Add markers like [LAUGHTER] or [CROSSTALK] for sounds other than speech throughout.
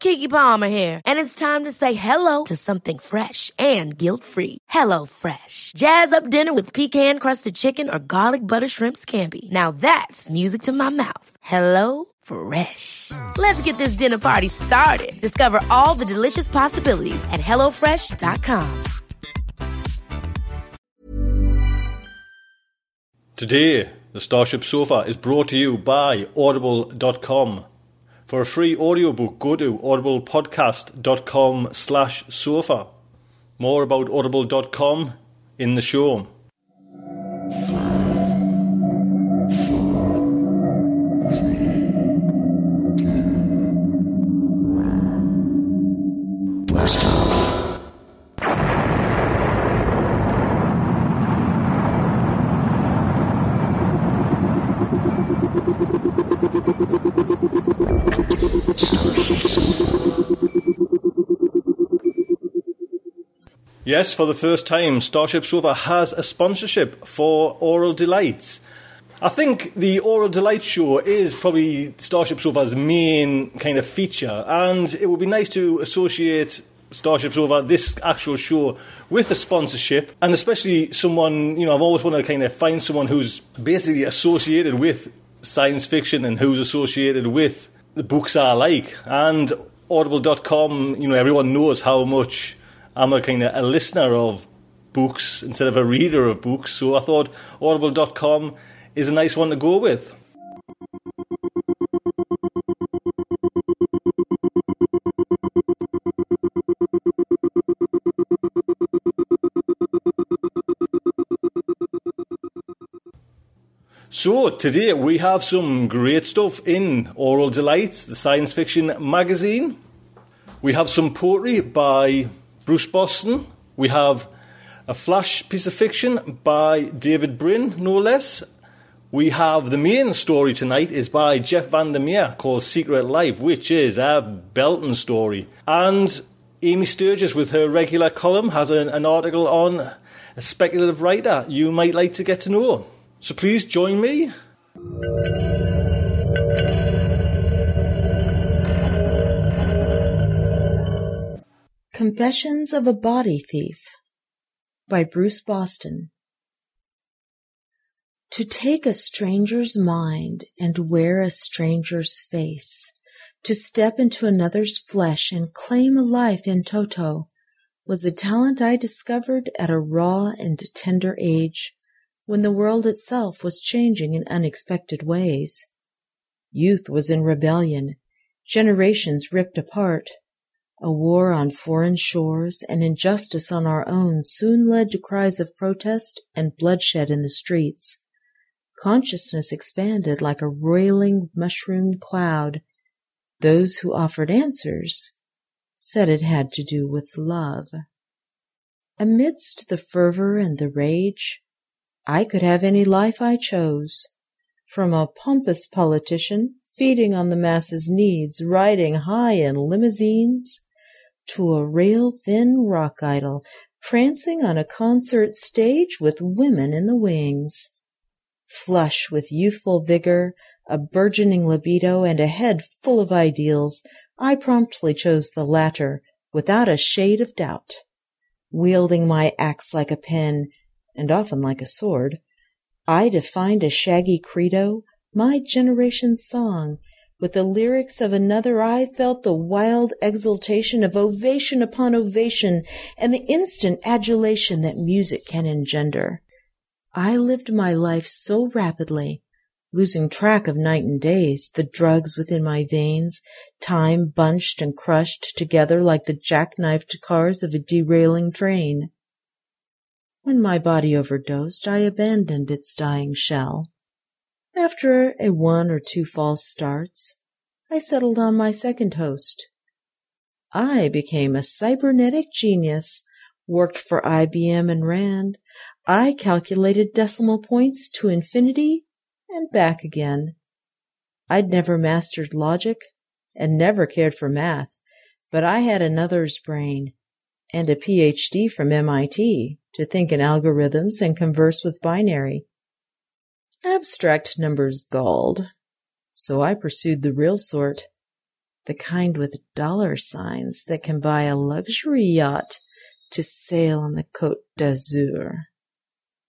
Keke Palmer here, and it's time to say hello to something fresh and guilt-free. Hello Fresh. Jazz up dinner with pecan-crusted chicken or garlic butter shrimp scampi. Now that's music to my mouth. Hello Fresh. Let's get this dinner party started. Discover all the delicious possibilities at hellofresh.com. Today, the Starship Sofa is brought to you by Audible.com. For a free audiobook, go to audiblepodcast.com slash sofa. More about audible.com in the show. Yes, for the first time, Starship Sofa has a sponsorship for Aural Delights. I think the Aural Delight show is probably Starship Sofa's main kind of feature, and it would be nice to associate Starship Sofa, this actual show, with a sponsorship, and especially someone, you know, I've always wanted to kind of find someone who's basically associated with science fiction and who's associated with the books I like. And Audible.com, you know, everyone knows how much I'm a kind of a listener of books instead of a reader of books. So I thought Audible.com is a nice one to go with. So, today we have some great stuff in Aural Delights, the science fiction magazine. We have some poetry by Bruce Boston. We have a flash piece of fiction by David Brin, no less. We have the main story tonight is by Jeff Vandermeer called Secret Life, which is a Belton story. And Amy Sturgis, with her regular column, has an, an article on a speculative writer you might like to get to know. So please join me. Confessions of a Body Thief by Bruce Boston. To take a stranger's mind and wear a stranger's face, to step into another's flesh and claim a life in toto, was a talent I discovered at a raw and tender age when the world itself was changing in unexpected ways. Youth was in rebellion, generations ripped apart. A war on foreign shores and injustice on our own soon led to cries of protest and bloodshed in the streets. Consciousness expanded like a roiling mushroom cloud. Those who offered answers said it had to do with love. Amidst the fervor and the rage, I could have any life I chose. From a pompous politician feeding on the masses' needs, riding high in limousines, to a rail thin rock idol prancing on a concert stage with women in the wings. Flush with youthful vigor, a burgeoning libido, and a head full of ideals, I promptly chose the latter without a shade of doubt. Wielding my axe like a pen, and often like a sword, I defined a shaggy credo, my generation's song, With the lyrics of another, I felt the wild exultation of ovation upon ovation and the instant adulation that music can engender. I lived my life so rapidly, losing track of night and days, the drugs within my veins, time bunched and crushed together like the jackknifed cars of a derailing train. When my body overdosed, I abandoned its dying shell. After a one or two false starts, I settled on my second host. I became a cybernetic genius, worked for IBM and Rand. I calculated decimal points to infinity and back again. I'd never mastered logic and never cared for math, but I had another's brain and a PhD from MIT to think in algorithms and converse with binary. Abstract numbers galled, so I pursued the real sort, the kind with dollar signs that can buy a luxury yacht to sail on the Côte d'Azur.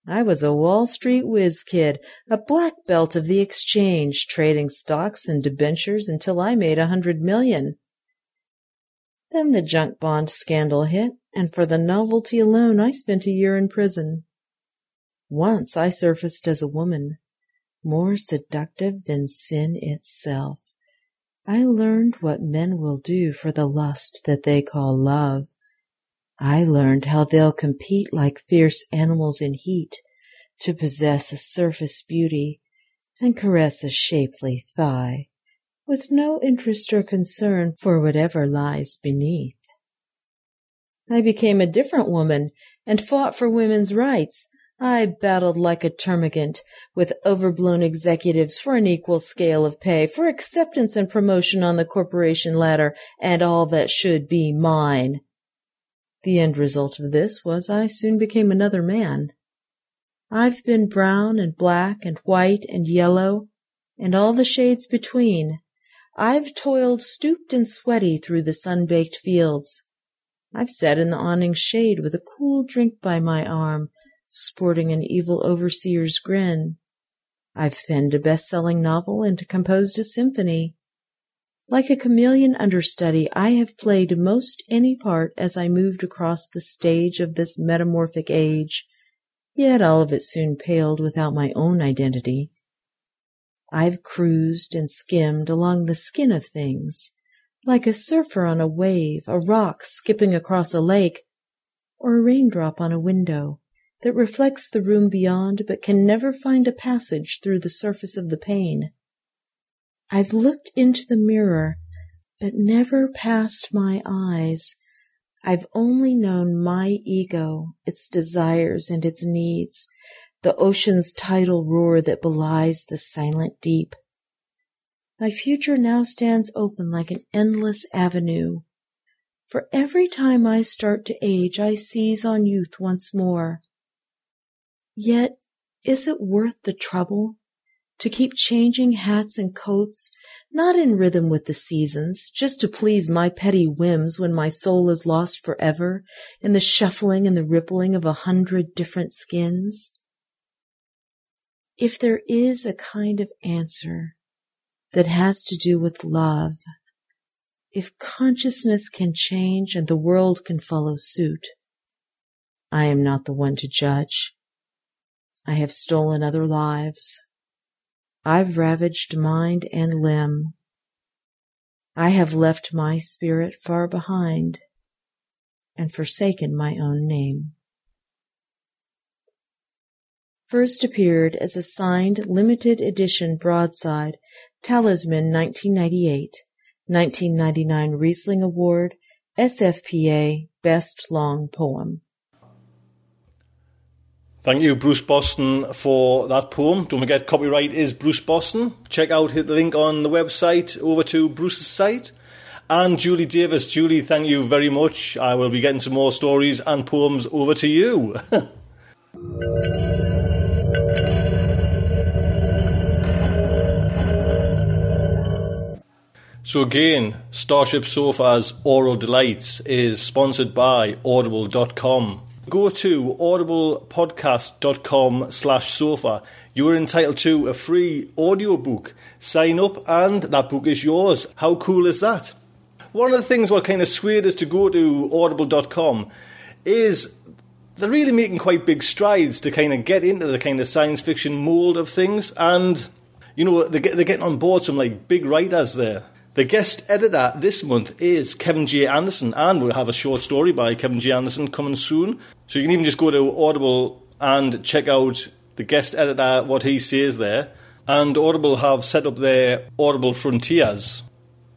I was a Wall Street whiz kid, a black belt of the exchange, trading stocks and debentures until I made a hundred million. Then the junk bond scandal hit, and for the novelty alone I spent a year in prison. Once I surfaced as a woman, more seductive than sin itself. I learned what men will do for the lust that they call love. I learned how they'll compete like fierce animals in heat to possess a surface beauty and caress a shapely thigh with no interest or concern for whatever lies beneath. I became a different woman and fought for women's rights. I battled like a termagant with overblown executives for an equal scale of pay, for acceptance and promotion on the corporation ladder, and all that should be mine. The end result of this was I soon became another man. I've been brown and black and white and yellow and all the shades between. I've toiled stooped and sweaty through the sun-baked fields. I've sat in the awning's shade with a cool drink by my arm, sporting an evil overseer's grin. I've penned a best-selling novel and composed a symphony. Like a chameleon understudy, I have played most any part as I moved across the stage of this metamorphic age, yet all of it soon paled without my own identity. I've cruised and skimmed along the skin of things, like a surfer on a wave, a rock skipping across a lake, or a raindrop on a window that reflects the room beyond but can never find a passage through the surface of the pane. I've looked into the mirror, but never past my eyes. I've only known my ego, its desires and its needs, the ocean's tidal roar that belies the silent deep. My future now stands open like an endless avenue. For every time I start to age, I seize on youth once more. Yet, is it worth the trouble to keep changing hats and coats, not in rhythm with the seasons, just to please my petty whims when my soul is lost forever in the shuffling and the rippling of a hundred different skins? If there is a kind of answer that has to do with love, if consciousness can change and the world can follow suit, I am not the one to judge. I have stolen other lives. I've ravaged mind and limb. I have left my spirit far behind and forsaken my own name first appeared as a signed limited edition broadside, Talisman 1998, 1999 Rhysling Award, SFPA Best Long Poem. Thank you, Bruce Boston, for that poem. Don't forget, copyright is Bruce Boston. Check out hit the link on the website over to Bruce's site. And Julie Davis. Julie, thank you very much. I will be getting some more stories and poems over to you. [LAUGHS] So again, Starship Sofa's Aural Delights is sponsored by Audible.com. go to audiblepodcast.com slash sofa. You are entitled to a free audiobook. Sign up and that book is yours. How cool is that? One of the things what kind of swayed us to go to audible.com is they're really making quite big strides to kind of get into the kind of science fiction mold of things and you know they're, getting on board some like big writers there the guest editor this month is Kevin J. Anderson, and we'll have a short story by Kevin J. Anderson coming soon. So you can even just go to Audible and check out the guest editor, what he says there. And Audible have set up their Audible Frontiers.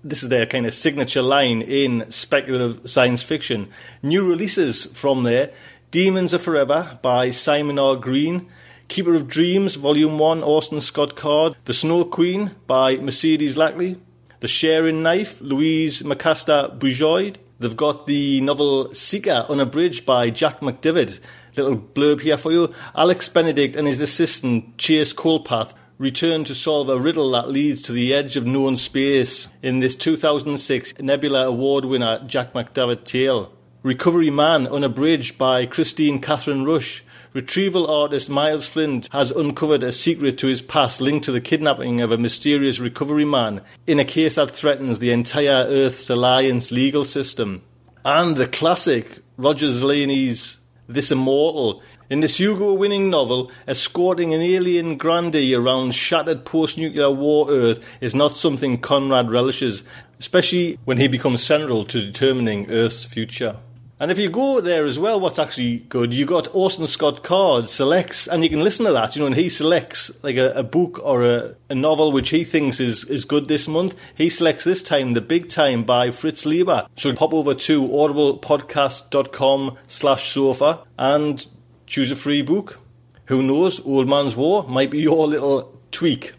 This is their kind of signature line in speculative science fiction. New releases from there Demons Are Forever by Simon R. Green. Keeper of Dreams, Volume 1, Orson Scott Card. The Snow Queen by Mercedes Lackey. The Sharing Knife, Louise McMaster Bujold. They've got the novel Seeker unabridged by Jack McDevitt. Little blurb here for you. Alex Benedict and his assistant Chase Kolpath return to solve a riddle that leads to the edge of known space in this 2006 Nebula Award winner Jack McDevitt tale. Recovery Man unabridged by Kristine Kathryn Rusch. Retrieval artist Miles Flint has uncovered a secret to his past linked to the kidnapping of a mysterious recovery man in a case that threatens the entire Earth's Alliance legal system. And the classic Roger Zelazny's This Immortal. In this Hugo winning novel, escorting an alien grandee around shattered post nuclear war Earth is not something Conrad relishes, especially when he becomes central to determining Earth's future. And if you go there as well, what's actually good, you got Orson Scott Card selects, and you can listen to that, you know, and he selects like a, a book or a, a, novel which he thinks is, is good this month. He selects this time The Big Time by Fritz Leiber. So pop over to audiblepodcast.com slash sofa and choose a free book. Who knows, Old Man's War might be your little tweak.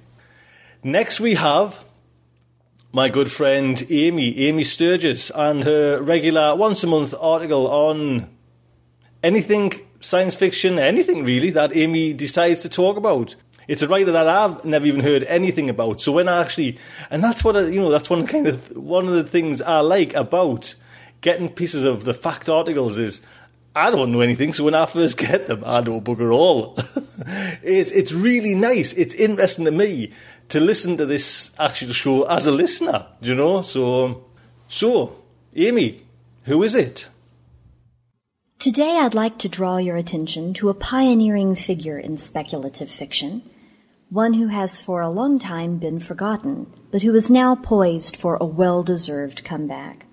Next we have my good friend Amy, Amy Sturgis, and her regular once a month article on anything science fiction, anything really that Amy decides to talk about. It's a writer that I've never even heard anything about. So when I actually, and that's what I, you know, that's one kind of one of the things I like about getting pieces of the fact articles is I don't know anything, so when I first [LAUGHS] get them, I know bugger all. [LAUGHS] it's, it's really nice. It's interesting to me to listen to this actual show as a listener, you know? So, so, Amy, who is it? Today I'd like to draw your attention to a pioneering figure in speculative fiction, one who has for a long time been forgotten, but who is now poised for a well-deserved comeback.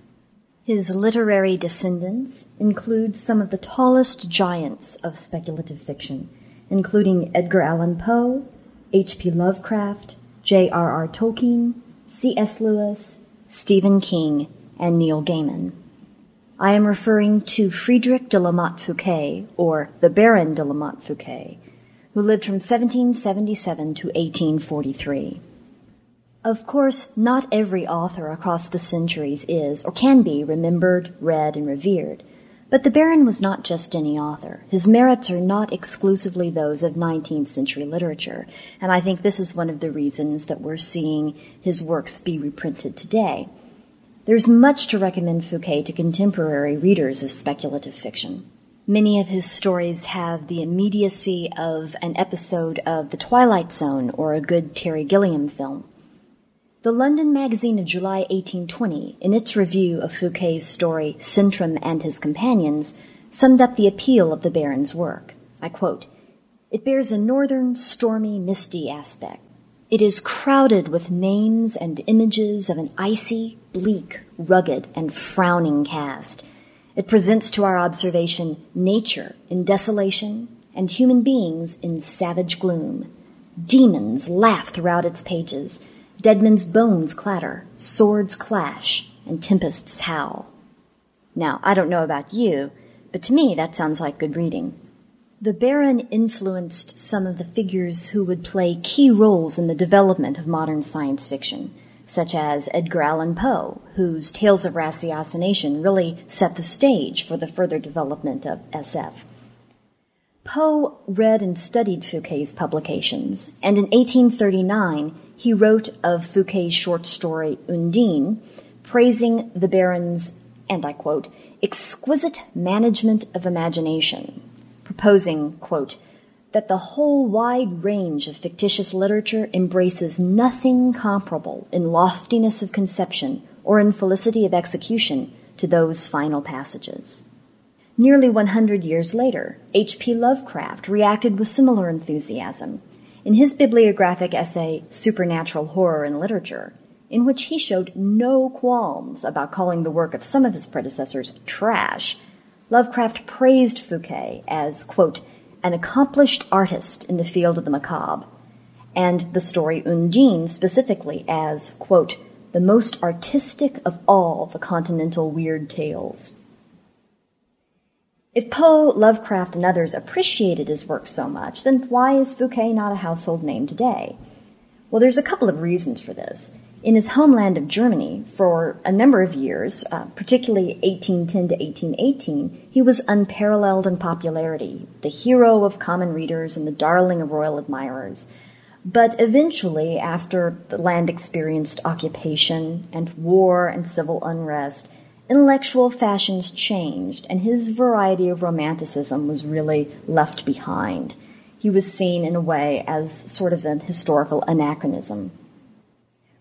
His literary descendants include some of the tallest giants of speculative fiction, including Edgar Allan Poe, H.P. Lovecraft, J.R.R. Tolkien, C.S. Lewis, Stephen King, and Neil Gaiman. I am referring to Friedrich de la Motte Fouquet, or the Baron de la Motte Fouquet, who lived from 1777 to 1843. Of course, not every author across the centuries is or can be remembered, read, and revered. But the Baron was not just any author. His merits are not exclusively those of 19th century literature, and I think this is one of the reasons that we're seeing his works be reprinted today. There's much to recommend Fouquet to contemporary readers of speculative fiction. Many of his stories have the immediacy of an episode of The Twilight Zone or a good Terry Gilliam film. The London Magazine of July 1820, in its review of Fouquet's story Sintram and His Companions, summed up the appeal of the Baron's work. I quote, It bears a northern, stormy, misty aspect. It is crowded with names and images of an icy, bleak, rugged, and frowning cast. It presents to our observation nature in desolation and human beings in savage gloom. Demons laugh throughout its pages Dead men's bones clatter, swords clash, and tempests howl. Now, I don't know about you, but to me that sounds like good reading. The Baron influenced some of the figures who would play key roles in the development of modern science fiction, such as Edgar Allan Poe, whose Tales of Ratiocination really set the stage for the further development of SF. Poe read and studied Fouquet's publications, and in 1839 he wrote of Fouquet's short story Undine, praising the Baron's, and I quote, exquisite management of imagination, proposing, quote, that the whole wide range of fictitious literature embraces nothing comparable in loftiness of conception or in felicity of execution to those final passages. Nearly 100 years later, H.P. Lovecraft reacted with similar enthusiasm in his bibliographic essay, Supernatural Horror in Literature, in which he showed no qualms about calling the work of some of his predecessors trash. Lovecraft praised Fouquet as, quote, an accomplished artist in the field of the macabre, and the story Undine specifically as, quote, the most artistic of all the continental weird tales. If Poe, Lovecraft, and others appreciated his work so much, then why is Fouquet not a household name today? Well, there's a couple of reasons for this. In his homeland of Germany, for a number of years, uh, particularly 1810 to 1818, he was unparalleled in popularity, the hero of common readers and the darling of royal admirers. But eventually, after the land experienced occupation and war and civil unrest, intellectual fashions changed and his variety of romanticism was really left behind. He was seen in a way as sort of an historical anachronism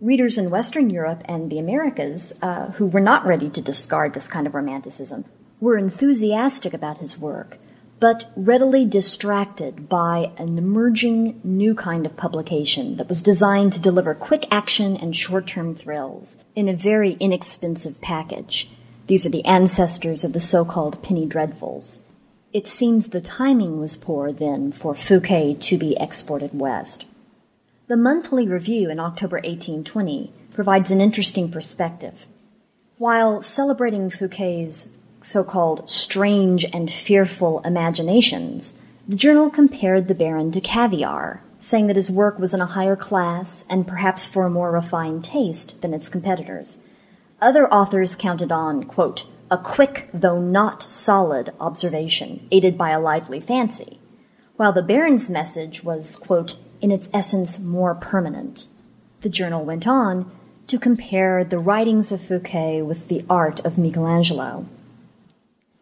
readers in Western Europe and the Americas uh, who were not ready to discard this kind of romanticism were enthusiastic about his work, but readily distracted by an emerging new kind of publication that was designed to deliver quick action and short term thrills in a very inexpensive package. These are the ancestors of the so called penny dreadfuls. It seems the timing was poor then for Fouquet to be exported west. The monthly review in October 1820 provides an interesting perspective. While celebrating Fouquet's so-called strange and fearful imaginations, the journal compared the Baron to caviar, saying that his work was in a higher class and perhaps for a more refined taste than its competitors. Other authors counted on, quote, a quick though not solid observation, aided by a lively fancy, while the Baron's message was, quote, in its essence more permanent. The journal went on to compare the writings of Fouquet with the art of Michelangelo.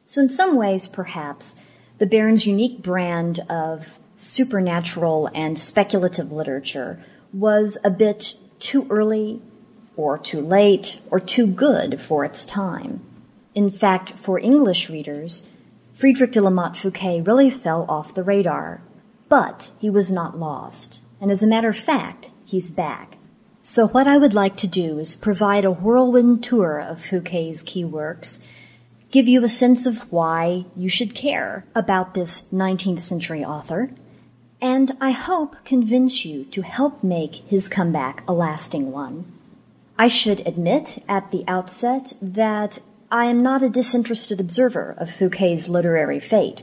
So, in some ways, perhaps, the Baron's unique brand of supernatural and speculative literature was a bit too early, or too late, or too good for its time. In fact, for English readers, Friedrich de la Motte Fouquet really fell off the radar but he was not lost. And as a matter of fact, he's back. So what I would like to do is provide a whirlwind tour of Fouquet's key works, give you a sense of why you should care about this 19th century author, and I hope convince you to help make his comeback a lasting one. I should admit at the outset that I am not a disinterested observer of Fouquet's literary fate.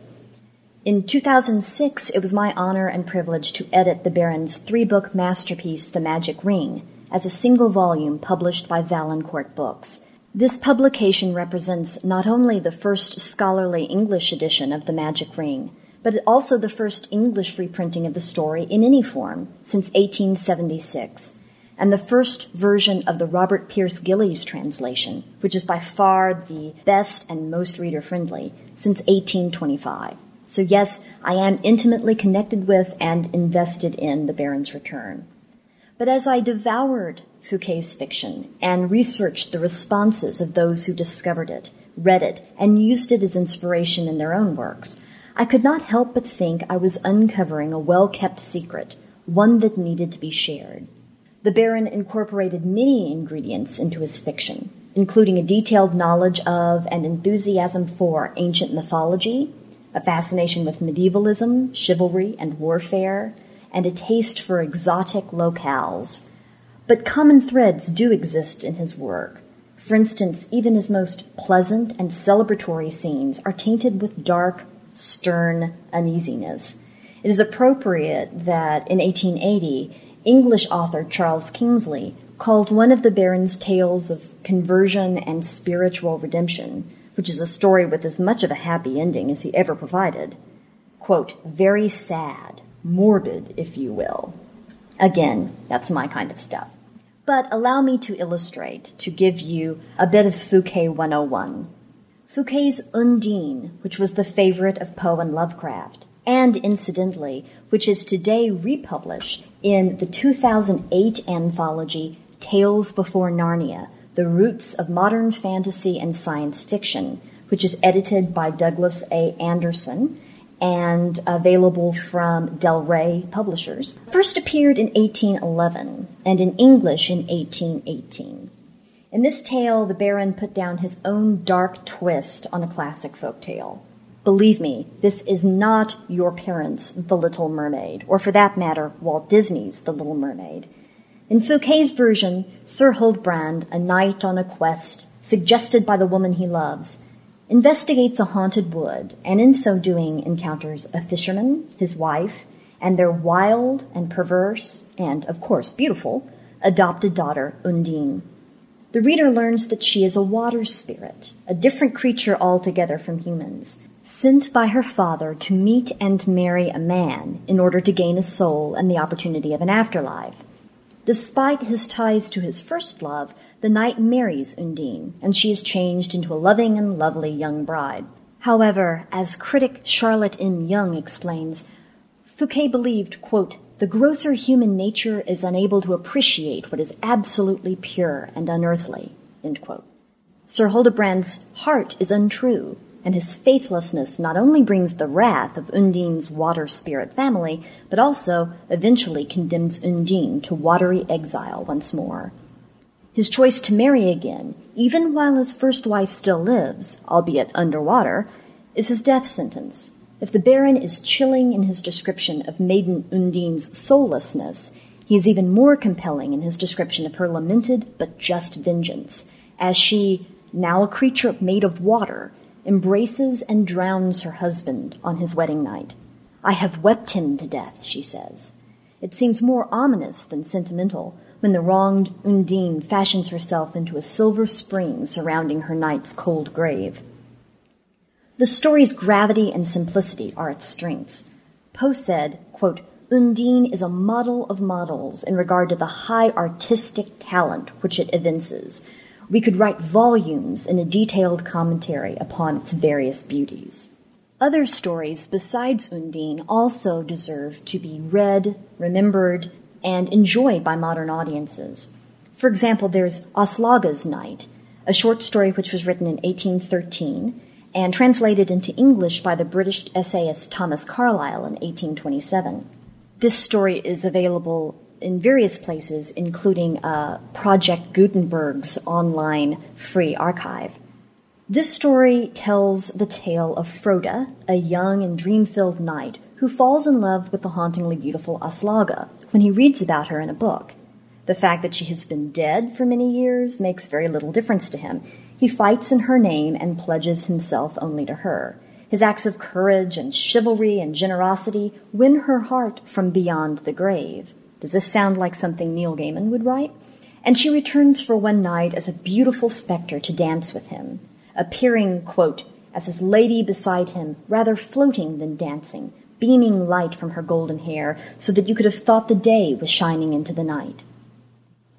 In 2006, it was my honor and privilege to edit the Baron's three book masterpiece, The Magic Ring, as a single volume published by Valancourt Books. This publication represents not only the first scholarly English edition of The Magic Ring, but also the first English reprinting of the story in any form since 1876, and the first version of the Robert Pearse Gillies translation, which is by far the best and most reader friendly, since 1825. So yes, I am intimately connected with and invested in the Baron's return. But as I devoured Fouquet's fiction and researched the responses of those who discovered it, read it, and used it as inspiration in their own works, I could not help but think I was uncovering a well-kept secret, one that needed to be shared. The Baron incorporated many ingredients into his fiction, including a detailed knowledge of and enthusiasm for ancient mythology, a fascination with medievalism, chivalry, and warfare, and a taste for exotic locales. But common threads do exist in his work. For instance, even his most pleasant and celebratory scenes are tainted with dark, stern uneasiness. It is appropriate that in 1880, English author Charles Kingsley called one of the Baron's tales of conversion and spiritual redemption which is a story with as much of a happy ending as he ever provided. Quote, very sad, morbid, if you will. Again, that's my kind of stuff. But allow me to illustrate, to give you a bit of Fouquet 101. Fouquet's Undine, which was the favorite of Poe and Lovecraft, and incidentally, which is today republished in the 2008 anthology Tales Before Narnia, The Roots of Modern Fantasy and Science Fiction, which is edited by Douglas A. Anderson and available from Del Rey Publishers, first appeared in 1811 and in English in 1818. In this tale, the Baron put down his own dark twist on a classic folk tale. Believe me, this is not your parents' The Little Mermaid, or for that matter, Walt Disney's The Little Mermaid. In Fouquet's version, Sir Huldbrand, a knight on a quest, suggested by the woman he loves, investigates a haunted wood, and in so doing encounters a fisherman, his wife, and their wild and perverse, and of course beautiful, adopted daughter, Undine. The reader learns that she is a water spirit, a different creature altogether from humans, sent by her father to meet and marry a man in order to gain a soul and the opportunity of an afterlife. Despite his ties to his first love, the knight marries Undine, and she is changed into a loving and lovely young bride. However, as critic Charlotte M. Yonge explains, Fouquet believed, quote, the grosser human nature is unable to appreciate what is absolutely pure and unearthly. Sir Huldbrand's heart is untrue, and his faithlessness not only brings the wrath of Undine's water spirit family, but also eventually condemns Undine to watery exile once more. His choice to marry again, even while his first wife still lives, albeit underwater, is his death sentence. If the Baron is chilling in his description of Maiden Undine's soullessness, he is even more compelling in his description of her lamented but just vengeance, as she, now a creature made of water, embraces and drowns her husband on his wedding night. I have wept him to death, she says. It seems more ominous than sentimental when the wronged Undine fashions herself into a silver spring surrounding her knight's cold grave. The story's gravity and simplicity are its strengths. Poe said, quote, Undine is a model of models in regard to the high artistic talent which it evinces, we could write volumes in a detailed commentary upon its various beauties. Other stories besides Undine also deserve to be read, remembered, and enjoyed by modern audiences. For example, there's Aslauga's Knight, a short story which was written in 1813 and translated into English by the British essayist Thomas Carlyle in 1827. This story is available in various places, including uh, Project Gutenberg's online free archive. This story tells the tale of Frode, a young and dream filled knight who falls in love with the hauntingly beautiful Aslauga when he reads about her in a book. The fact that she has been dead for many years makes very little difference to him. He fights in her name and pledges himself only to her. His acts of courage and chivalry and generosity win her heart from beyond the grave. Does this sound like something Neil Gaiman would write? And she returns for one night as a beautiful spectre to dance with him, appearing, quote, as his lady beside him, rather floating than dancing, beaming light from her golden hair, so that you could have thought the day was shining into the night.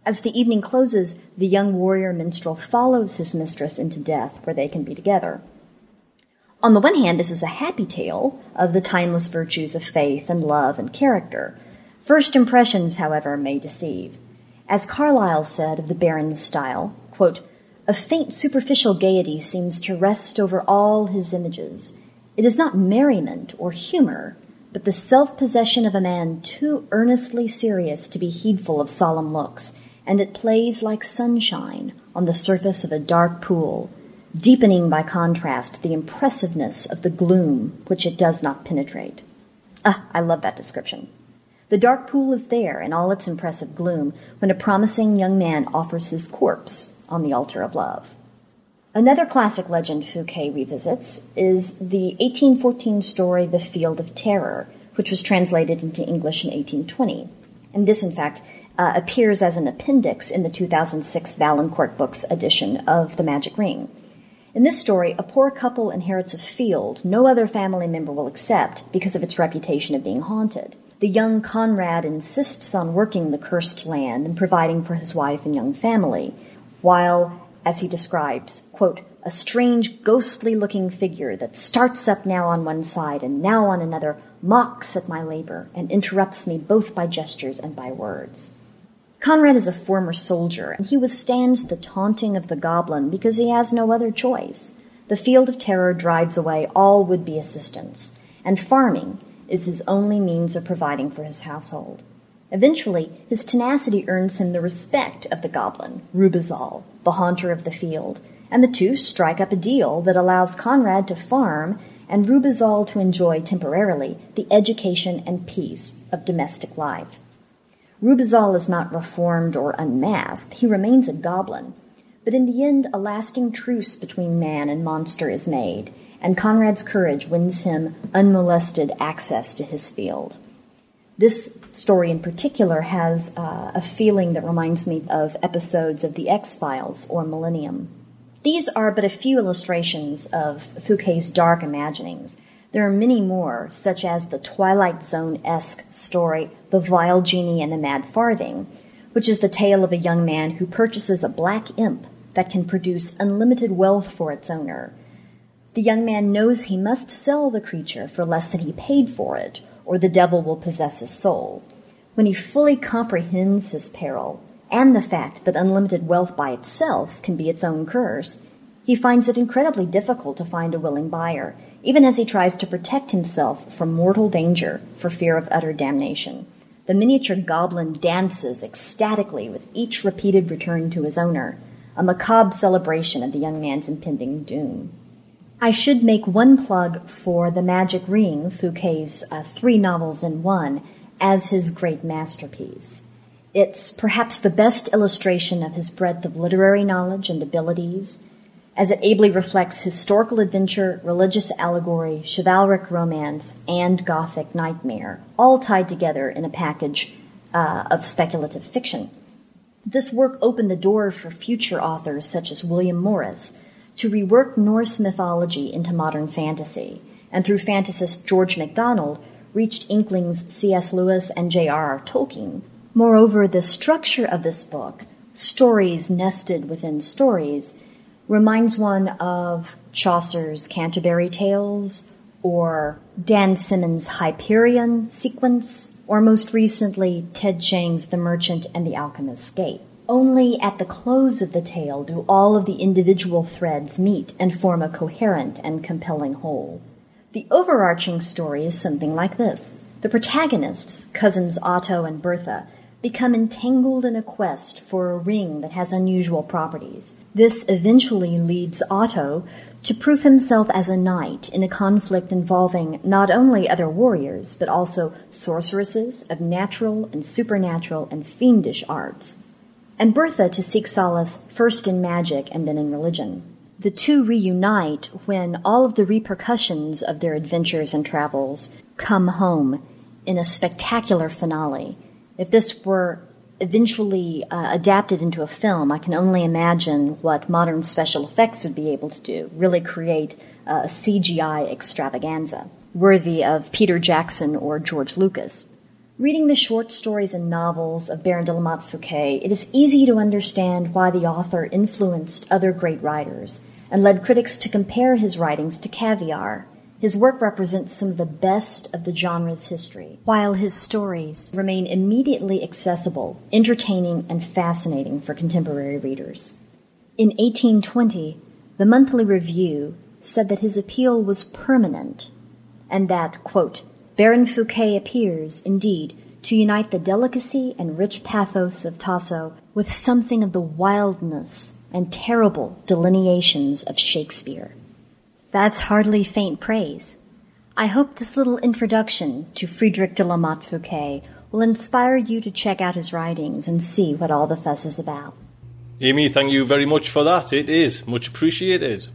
As the evening closes, the young warrior minstrel follows his mistress into death, where they can be together. On the one hand, this is a happy tale of the timeless virtues of faith and love and character. First impressions, however, may deceive. As Carlyle said of the Baron's style, quote, a faint superficial gaiety seems to rest over all his images. It is not merriment or humor, but the self possession of a man too earnestly serious to be heedful of solemn looks, and it plays like sunshine on the surface of a dark pool, deepening by contrast the impressiveness of the gloom which it does not penetrate. Ah, I love that description. The dark pool is there in all its impressive gloom when a promising young man offers his corpse on the altar of love. Another classic legend Fouquet revisits is the 1814 story The Field of Terror, which was translated into English in 1820. And this, in fact, uh, appears as an appendix in the 2006 Valancourt Books edition of The Magic Ring. In this story, a poor couple inherits a field no other family member will accept because of its reputation of being haunted the young Conrad insists on working the cursed land and providing for his wife and young family, while, as he describes, quote, a strange, ghostly looking figure that starts up now on one side and now on another, mocks at my labor, and interrupts me both by gestures and by words. Conrad is a former soldier, and he withstands the taunting of the goblin because he has no other choice. The field of terror drives away all would be assistance, and farming is his only means of providing for his household. Eventually, his tenacity earns him the respect of the goblin, Rubizal, the haunter of the field, and the two strike up a deal that allows Conrad to farm and Rubizal to enjoy temporarily the education and peace of domestic life. Rubizal is not reformed or unmasked, he remains a goblin, but in the end a lasting truce between man and monster is made, and Conrad's courage wins him unmolested access to his field. This story in particular has uh, a feeling that reminds me of episodes of The X Files or Millennium. These are but a few illustrations of Fouquet's dark imaginings. There are many more, such as the Twilight Zone esque story, The Vile Genie and the Mad Farthing, which is the tale of a young man who purchases a black imp that can produce unlimited wealth for its owner. The young man knows he must sell the creature for less than he paid for it, or the devil will possess his soul. When he fully comprehends his peril, and the fact that unlimited wealth by itself can be its own curse, he finds it incredibly difficult to find a willing buyer, even as he tries to protect himself from mortal danger for fear of utter damnation. The miniature goblin dances ecstatically with each repeated return to his owner, a macabre celebration of the young man's impending doom. I should make one plug for The Magic Ring, Fouquet's uh, three novels in one, as his great masterpiece. It's perhaps the best illustration of his breadth of literary knowledge and abilities, as it ably reflects historical adventure, religious allegory, chivalric romance, and Gothic nightmare, all tied together in a package uh, of speculative fiction. This work opened the door for future authors such as William Morris to rework Norse mythology into modern fantasy, and through fantasist George MacDonald, reached Inklings C.S. Lewis and J.R.R. Tolkien, Moreover, the structure of this book, stories nested within stories, reminds one of Chaucer's Canterbury Tales or Dan Simmons' Hyperion sequence, or most recently Ted Chiang's The Merchant and the Alchemist's Gate. Only at the close of the tale do all of the individual threads meet and form a coherent and compelling whole. The overarching story is something like this. The protagonists, cousins Otto and Bertha, become entangled in a quest for a ring that has unusual properties. This eventually leads Otto to prove himself as a knight in a conflict involving not only other warriors, but also sorceresses of natural and supernatural and fiendish arts. And Bertha to seek solace first in magic and then in religion. The two reunite when all of the repercussions of their adventures and travels come home in a spectacular finale if this were eventually uh, adapted into a film, I can only imagine what modern special effects would be able to do. Really create a CGI extravaganza worthy of Peter Jackson or George Lucas. Reading the short stories and novels of Baron de la Motte Fouquet, it is easy to understand why the author influenced other great writers and led critics to compare his writings to caviar his work represents some of the best of the genre's history, while his stories remain immediately accessible, entertaining, and fascinating for contemporary readers. In 1820, the Monthly Review said that his appeal was permanent, and that, quote, Baron Fouquet appears, indeed, to unite the delicacy and rich pathos of Tasso with something of the wildness and terrible delineations of Shakespeare. That's hardly faint praise. I hope this little introduction to Friedrich de la Motte Fouquet will inspire you to check out his writings and see what all the fuss is about. Amy, thank you very much for that. It is much appreciated.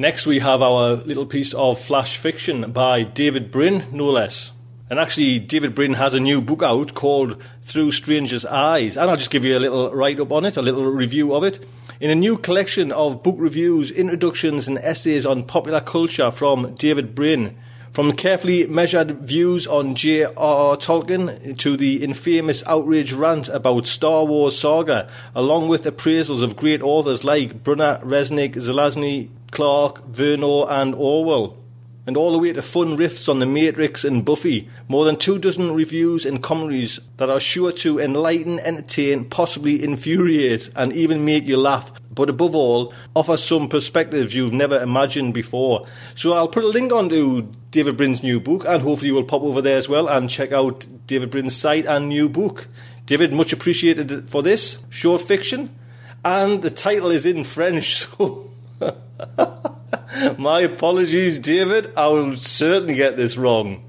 Next, we have our little piece of flash fiction by David Brin, no less. And actually, David Brin has a new book out called Through Strangers' Eyes. And I'll just give you a little write up on it, a little review of it. In a new collection of book reviews, introductions, and essays on popular culture from David Brin, From carefully measured views on J.R.R. Tolkien to the infamous outrage rant about Star Wars saga, along with appraisals of great authors like Brunner, Resnick, Zelazny, Clarke, Vernon, and Orwell and all the way to fun riffs on The Matrix and Buffy. More than two dozen reviews and commentaries that are sure to enlighten, entertain, possibly infuriate, and even make you laugh. But above all, offer some perspectives you've never imagined before. So I'll put a link onto David Brin's new book, and hopefully you will pop over there as well and check out David Brin's site and new book. David, much appreciated for this short fiction, and the title is in French, [LAUGHS] so. [LAUGHS] My apologies, David. I will certainly get this wrong.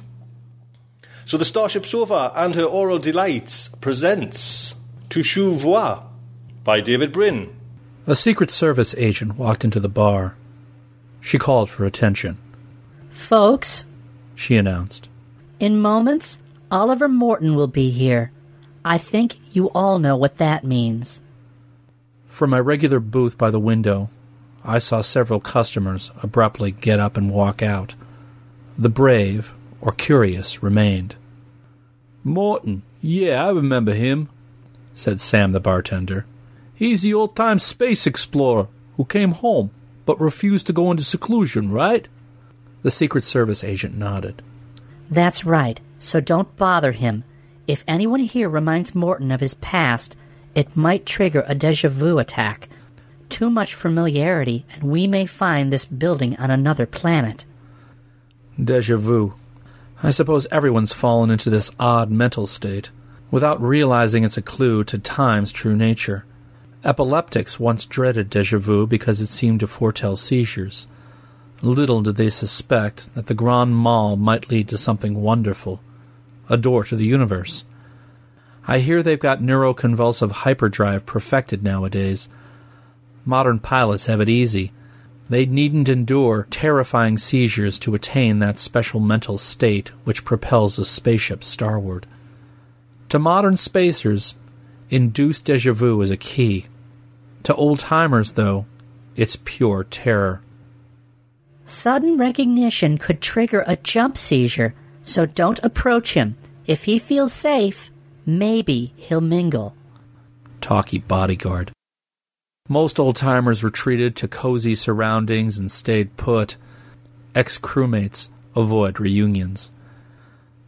So, the Starship Sofa and her Aural Delights presents Tu Vois by David Brin. A Secret Service agent walked into the bar. She called for attention. Folks, she announced. In moments, Oliver Morton will be here. I think you all know what that means. From my regular booth by the window, I saw several customers abruptly get up and walk out. The brave, or curious, remained. Morton, yeah, I remember him, said Sam the bartender. He's the old time space explorer who came home but refused to go into seclusion, right? The Secret Service agent nodded. That's right, so don't bother him. If anyone here reminds Morton of his past, it might trigger a deja vu attack too much familiarity, and we may find this building on another planet. Deja vu. I suppose everyone's fallen into this odd mental state, without realizing it's a clue to time's true nature. Epileptics once dreaded deja vu because it seemed to foretell seizures. Little did they suspect that the Grand Mal might lead to something wonderful a door to the universe. I hear they've got neuroconvulsive hyperdrive perfected nowadays, Modern pilots have it easy. They needn't endure terrifying seizures to attain that special mental state which propels a spaceship starward. To modern spacers, induced deja vu is a key. To old timers, though, it's pure terror. Sudden recognition could trigger a jump seizure, so don't approach him. If he feels safe, maybe he'll mingle. Talky bodyguard. Most old timers retreated to cozy surroundings and stayed put. Ex crewmates avoid reunions.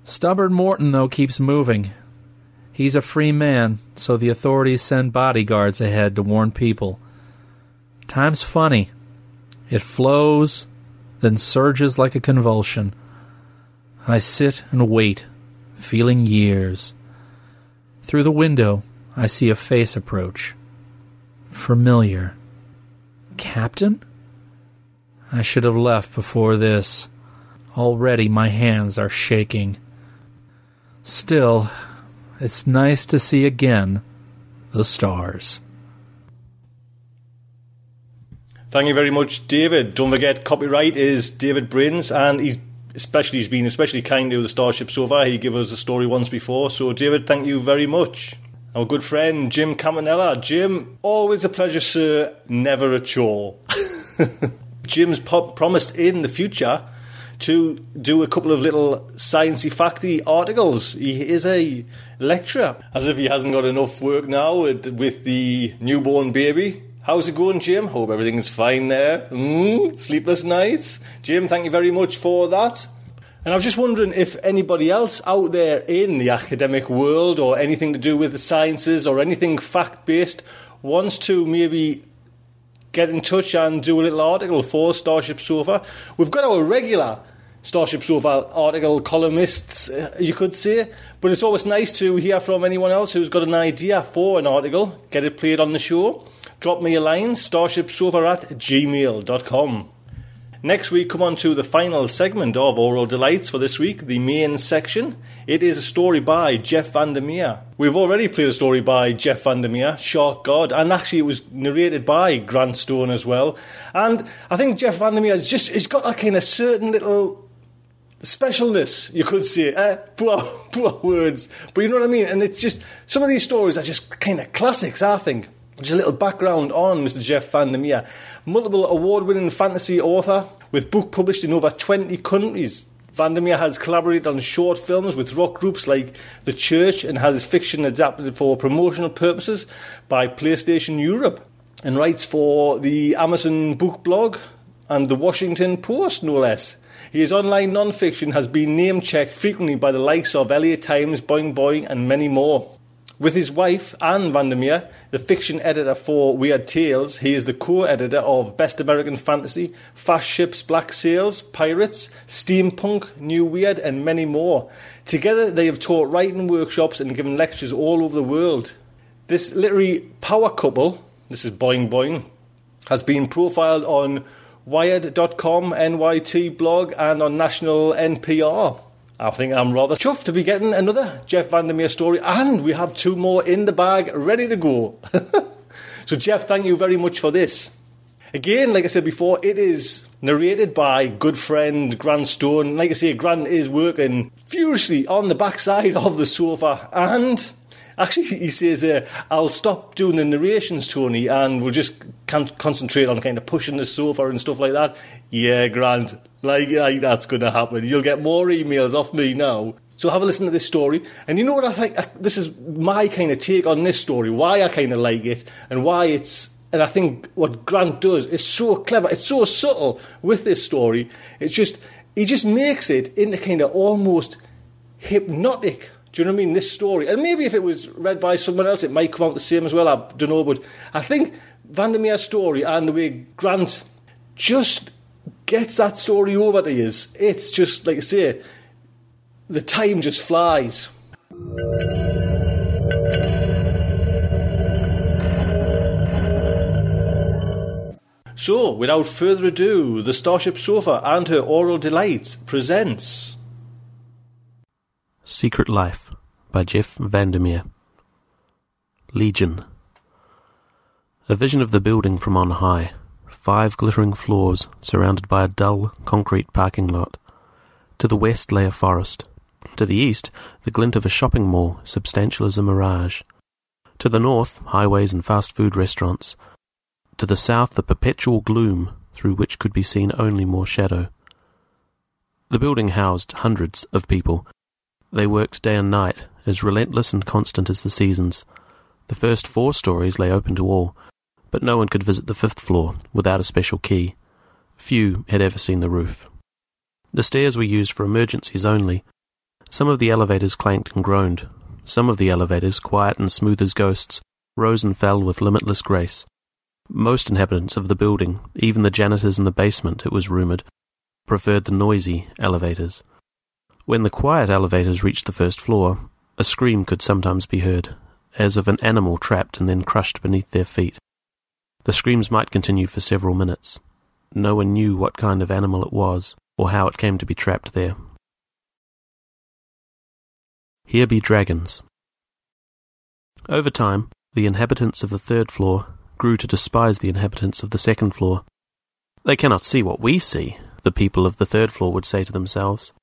Stubborn Morton, though, keeps moving. He's a free man, so the authorities send bodyguards ahead to warn people. Time's funny. It flows, then surges like a convulsion. I sit and wait, feeling years. Through the window, I see a face approach familiar. Captain? I should have left before this. Already my hands are shaking. Still, it's nice to see again the stars. Thank you very much, David. Don't forget, copyright is David Brin's, and he's especially he's been especially kind to the Starship so far. He gave us a story once before, so David, thank you very much our good friend Jim Campanella. Jim, always a pleasure, sir, never a chore. [LAUGHS] Jim's po- promised in the future to do a couple of little sciencey facty articles. He is a lecturer, as if he hasn't got enough work now with, the newborn baby. How's it going, Jim? Hope everything's fine there. Mm, sleepless nights. Jim, thank you very much for that. And I was just wondering if anybody else out there in the academic world or anything to do with the sciences or anything fact based wants to maybe get in touch and do a little article for Starship Sofa. We've got our regular Starship Sofa article columnists, uh, you could say, but it's always nice to hear from anyone else who's got an idea for an article, get it played on the show. Drop me a line, starshipsofa at gmail.com. Next we come on to the final segment of Aural Delights for this week, the main section. It is a story by Jeff Vandermeer. We've already played a story by Jeff Vandermeer, Shark God, and actually it was narrated by Grant Stone as well. And I think Jeff Vandermeer has just he's got that kind of certain little specialness, you could say. Uh, poor, poor words, but you know what I mean. And it's just some of these stories are just kind of classics, I think. Just a little background on Mr. Jeff Vandermeer. Multiple award winning fantasy author with book published in over 20 countries. Vandermeer has collaborated on short films with rock groups like The Church and has his fiction adapted for promotional purposes by PlayStation Europe and writes for the Amazon book blog and the Washington Post, no less. His online non-fiction has been name-checked frequently by the likes of LA Times, Boing Boing and many more. With his wife, Anne Vandermeer, the fiction editor for Weird Tales, he is the co editor of Best American Fantasy, Fast Ships, Black Sails, Pirates, Steampunk, New Weird, and many more. Together, they have taught writing workshops and given lectures all over the world. This literary power couple, this is Boing Boing, has been profiled on Wired.com, NYT blog, and on national NPR. I think I'm rather chuffed to be getting another Jeff Vandermeer story, and we have two more in the bag ready to go. [LAUGHS] so, Jeff, thank you very much for this. Again, like I said before, it is narrated by good friend Grant Stone. Like I say, Grant is working furiously on the backside of the sofa, and actually, he says, uh, "I'll stop doing the narrations, Tony, and we'll just con- concentrate on kind of pushing the sofa and stuff like that." Yeah, Grant, like, like that's going to happen. You'll get more emails off me now. So have a listen to this story. And you know what I think? This is my kind of take on this story, why I kind of like it, and why it's. And I think what Grant does is so clever. It's so subtle with this story. It's just he just makes it into kind of almost hypnotic. Do you know what I mean? This story, and maybe if it was read by someone else, it might come out the same as well. I don't know, but I think Vandermeer's story and the way Grant just gets that story over to you, it's just, like I say, the time just flies. So, without further ado, the Starship Sofa and her Aural Delights presents Secret Life by Jeff Vandermeer. Legion. A vision of the building from on high five glittering floors surrounded by a dull concrete parking lot. To the west lay a forest. To the east, the glint of a shopping mall, substantial as a mirage. To the north, highways and fast food restaurants. To the south, the perpetual gloom through which could be seen only more shadow. The building housed hundreds of people. They worked day and night, as relentless and constant as the seasons. The first four stories lay open to all, but no one could visit the fifth floor without a special key. Few had ever seen the roof. The stairs were used for emergencies only. Some of the elevators clanked and groaned. Some of the elevators, quiet and smooth as ghosts, rose and fell with limitless grace. Most inhabitants of the building, even the janitors in the basement, it was rumoured, preferred the noisy elevators. When the quiet elevators reached the first floor, a scream could sometimes be heard, as of an animal trapped and then crushed beneath their feet. The screams might continue for several minutes. No one knew what kind of animal it was, or how it came to be trapped there. Here be dragons. Over time, the inhabitants of the third floor grew to despise the inhabitants of the second floor. They cannot see what we see, the people of the third floor would say to themselves.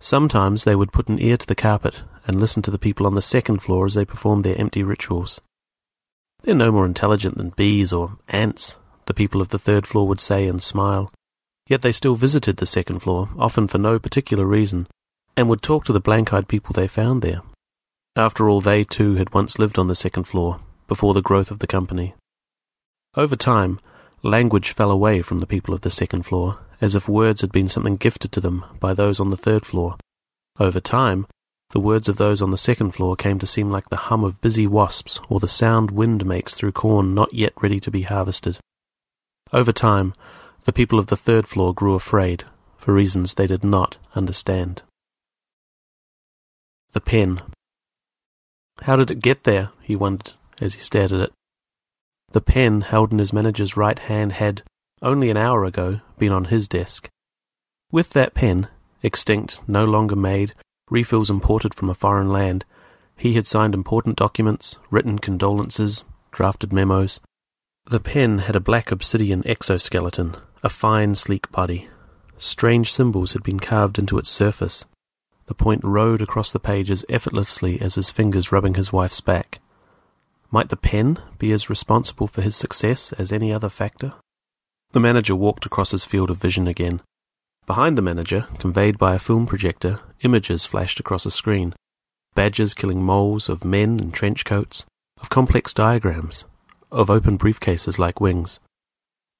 Sometimes they would put an ear to the carpet and listen to the people on the second floor as they performed their empty rituals. They're no more intelligent than bees or ants, the people of the third floor would say and smile. Yet they still visited the second floor, often for no particular reason, and would talk to the blank eyed people they found there. After all, they too had once lived on the second floor, before the growth of the company. Over time, language fell away from the people of the second floor, as if words had been something gifted to them by those on the third floor. Over time, the words of those on the second floor came to seem like the hum of busy wasps or the sound wind makes through corn not yet ready to be harvested. Over time, the people of the third floor grew afraid, for reasons they did not understand. The pen. How did it get there? he wondered as he stared at it. The pen held in his manager's right hand had, only an hour ago, been on his desk. With that pen, extinct, no longer made, refills imported from a foreign land. He had signed important documents, written condolences, drafted memos. The pen had a black obsidian exoskeleton, a fine, sleek body. Strange symbols had been carved into its surface. The point rode across the page as effortlessly as his fingers rubbing his wife's back. Might the pen be as responsible for his success as any other factor? The manager walked across his field of vision again. Behind the manager, conveyed by a film projector, images flashed across a screen. Badgers killing moles, of men in trench coats, of complex diagrams, of open briefcases like wings.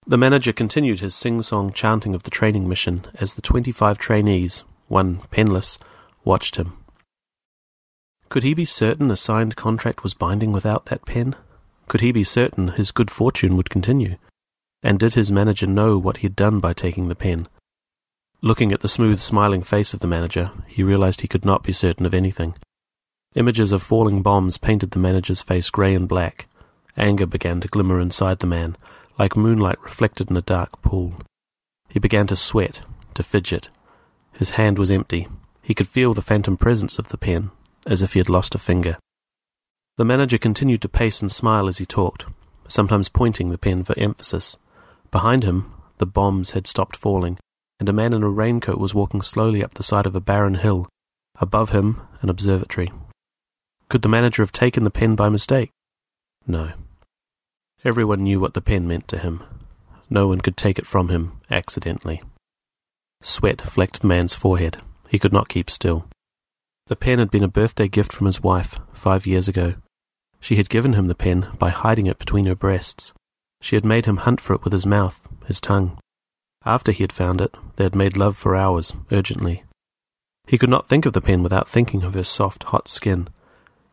The manager continued his sing-song chanting of the training mission as the 25 trainees, one penless, watched him. Could he be certain a signed contract was binding without that pen? Could he be certain his good fortune would continue? And did his manager know what he had done by taking the pen? Looking at the smooth, smiling face of the manager, he realized he could not be certain of anything. Images of falling bombs painted the manager's face grey and black. Anger began to glimmer inside the man, like moonlight reflected in a dark pool. He began to sweat, to fidget. His hand was empty. He could feel the phantom presence of the pen, as if he had lost a finger. The manager continued to pace and smile as he talked, sometimes pointing the pen for emphasis. Behind him, the bombs had stopped falling, and a man in a raincoat was walking slowly up the side of a barren hill. Above him, an observatory. Could the manager have taken the pen by mistake? No. Everyone knew what the pen meant to him. No one could take it from him accidentally. Sweat flecked the man's forehead. He could not keep still. The pen had been a birthday gift from his wife five years ago. She had given him the pen by hiding it between her breasts. She had made him hunt for it with his mouth, his tongue. After he had found it, they had made love for hours, urgently. He could not think of the pen without thinking of her soft, hot skin.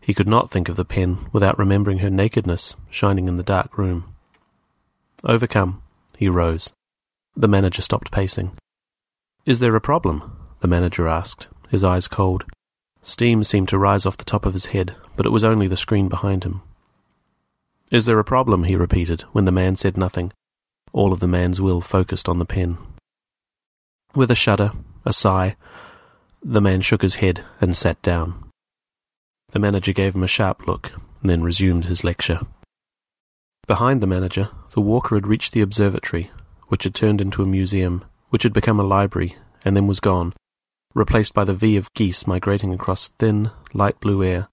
He could not think of the pen without remembering her nakedness shining in the dark room. Overcome, he rose. The manager stopped pacing. Is there a problem? the manager asked, his eyes cold. Steam seemed to rise off the top of his head, but it was only the screen behind him. Is there a problem? he repeated, when the man said nothing, all of the man's will focused on the pen. With a shudder, a sigh, the man shook his head and sat down. The manager gave him a sharp look, and then resumed his lecture. Behind the manager, the walker had reached the observatory, which had turned into a museum, which had become a library, and then was gone, replaced by the V of geese migrating across thin, light blue air.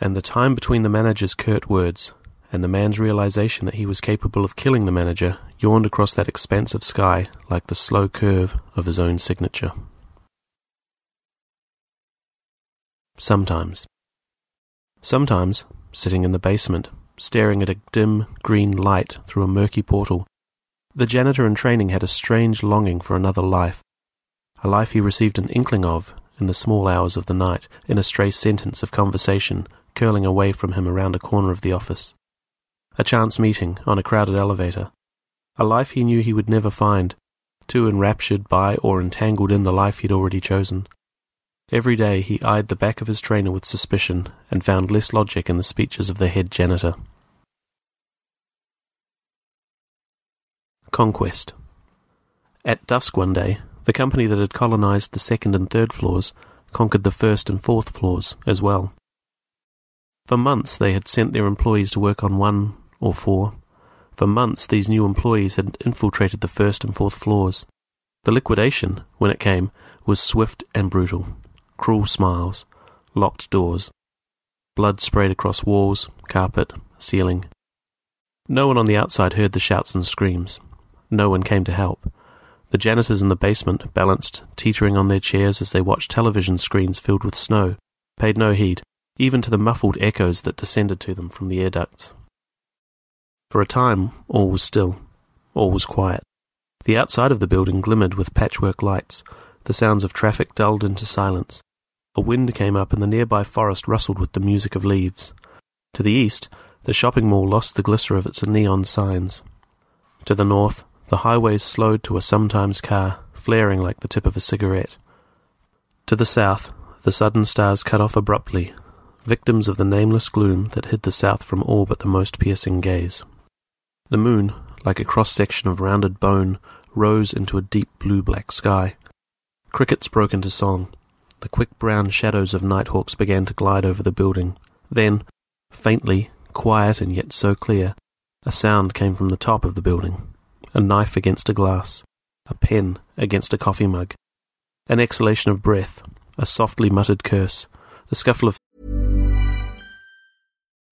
And the time between the manager's curt words and the man's realization that he was capable of killing the manager yawned across that expanse of sky like the slow curve of his own signature. Sometimes. Sometimes, sitting in the basement, staring at a dim green light through a murky portal, the janitor in training had a strange longing for another life, a life he received an inkling of in the small hours of the night, in a stray sentence of conversation curling away from him around a corner of the office a chance meeting on a crowded elevator, a life he knew he would never find, too enraptured by or entangled in the life he'd already chosen. Every day he eyed the back of his trainer with suspicion and found less logic in the speeches of the head janitor. Conquest. At dusk one day, the company that had colonized the second and third floors conquered the first and fourth floors as well. For months they had sent their employees to work on one or four. For months, these new employees had infiltrated the first and fourth floors. The liquidation, when it came, was swift and brutal. Cruel smiles, locked doors. Blood sprayed across walls, carpet, ceiling. No one on the outside heard the shouts and screams. No one came to help. The janitors in the basement, balanced, teetering on their chairs as they watched television screens filled with snow, paid no heed, even to the muffled echoes that descended to them from the air ducts. For a time, all was still. All was quiet. The outside of the building glimmered with patchwork lights. The sounds of traffic dulled into silence. A wind came up and the nearby forest rustled with the music of leaves. To the east, the shopping mall lost the glitter of its neon signs. To the north, the highways slowed to a sometimes car, flaring like the tip of a cigarette. To the south, the sudden stars cut off abruptly, victims of the nameless gloom that hid the south from all but the most piercing gaze. The moon, like a cross section of rounded bone, rose into a deep blue black sky. Crickets broke into song. The quick brown shadows of nighthawks began to glide over the building. Then, faintly, quiet and yet so clear, a sound came from the top of the building. A knife against a glass, a pen against a coffee mug, an exhalation of breath, a softly muttered curse, the scuffle of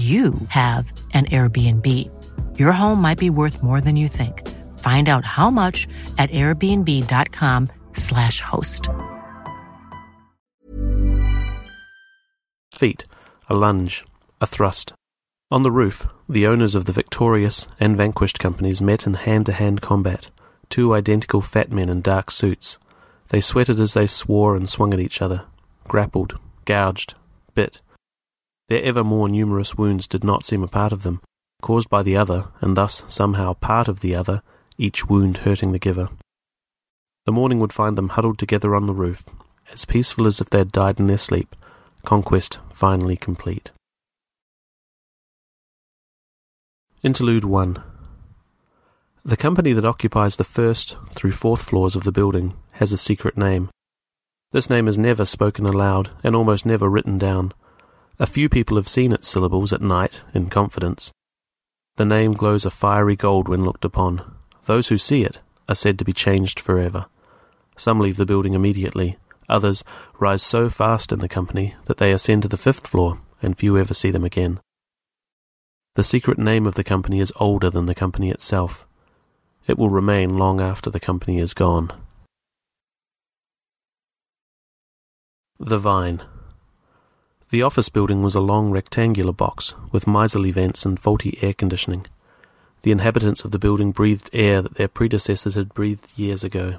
you have an Airbnb. Your home might be worth more than you think. Find out how much at airbnb.com/slash host. Feet, a lunge, a thrust. On the roof, the owners of the victorious and vanquished companies met in hand to hand combat. Two identical fat men in dark suits. They sweated as they swore and swung at each other, grappled, gouged, bit. Their ever more numerous wounds did not seem a part of them, caused by the other, and thus somehow part of the other, each wound hurting the giver. The morning would find them huddled together on the roof, as peaceful as if they had died in their sleep, conquest finally complete. Interlude 1 The company that occupies the first through fourth floors of the building has a secret name. This name is never spoken aloud and almost never written down. A few people have seen its syllables at night in confidence. The name glows a fiery gold when looked upon. Those who see it are said to be changed forever. Some leave the building immediately. Others rise so fast in the company that they ascend to the fifth floor, and few ever see them again. The secret name of the company is older than the company itself. It will remain long after the company is gone. The Vine. The office building was a long rectangular box with miserly vents and faulty air conditioning. The inhabitants of the building breathed air that their predecessors had breathed years ago.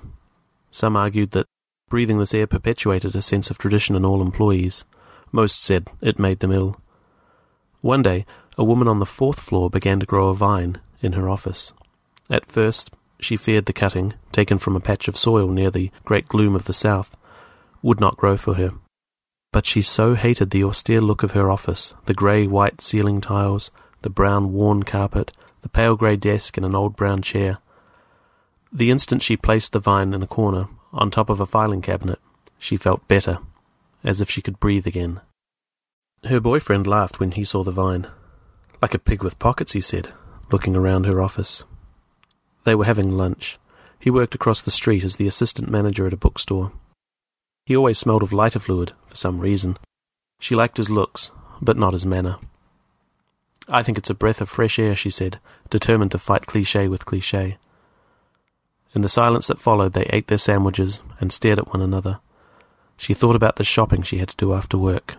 Some argued that breathing this air perpetuated a sense of tradition in all employees. Most said it made them ill. One day, a woman on the fourth floor began to grow a vine in her office. At first, she feared the cutting, taken from a patch of soil near the great gloom of the south, would not grow for her. But she so hated the austere look of her office, the grey white ceiling tiles, the brown worn carpet, the pale grey desk and an old brown chair. The instant she placed the vine in a corner, on top of a filing cabinet, she felt better, as if she could breathe again. Her boyfriend laughed when he saw the vine. Like a pig with pockets, he said, looking around her office. They were having lunch. He worked across the street as the assistant manager at a bookstore. He always smelled of lighter fluid, for some reason. She liked his looks, but not his manner. I think it's a breath of fresh air, she said, determined to fight cliche with cliche. In the silence that followed, they ate their sandwiches and stared at one another. She thought about the shopping she had to do after work.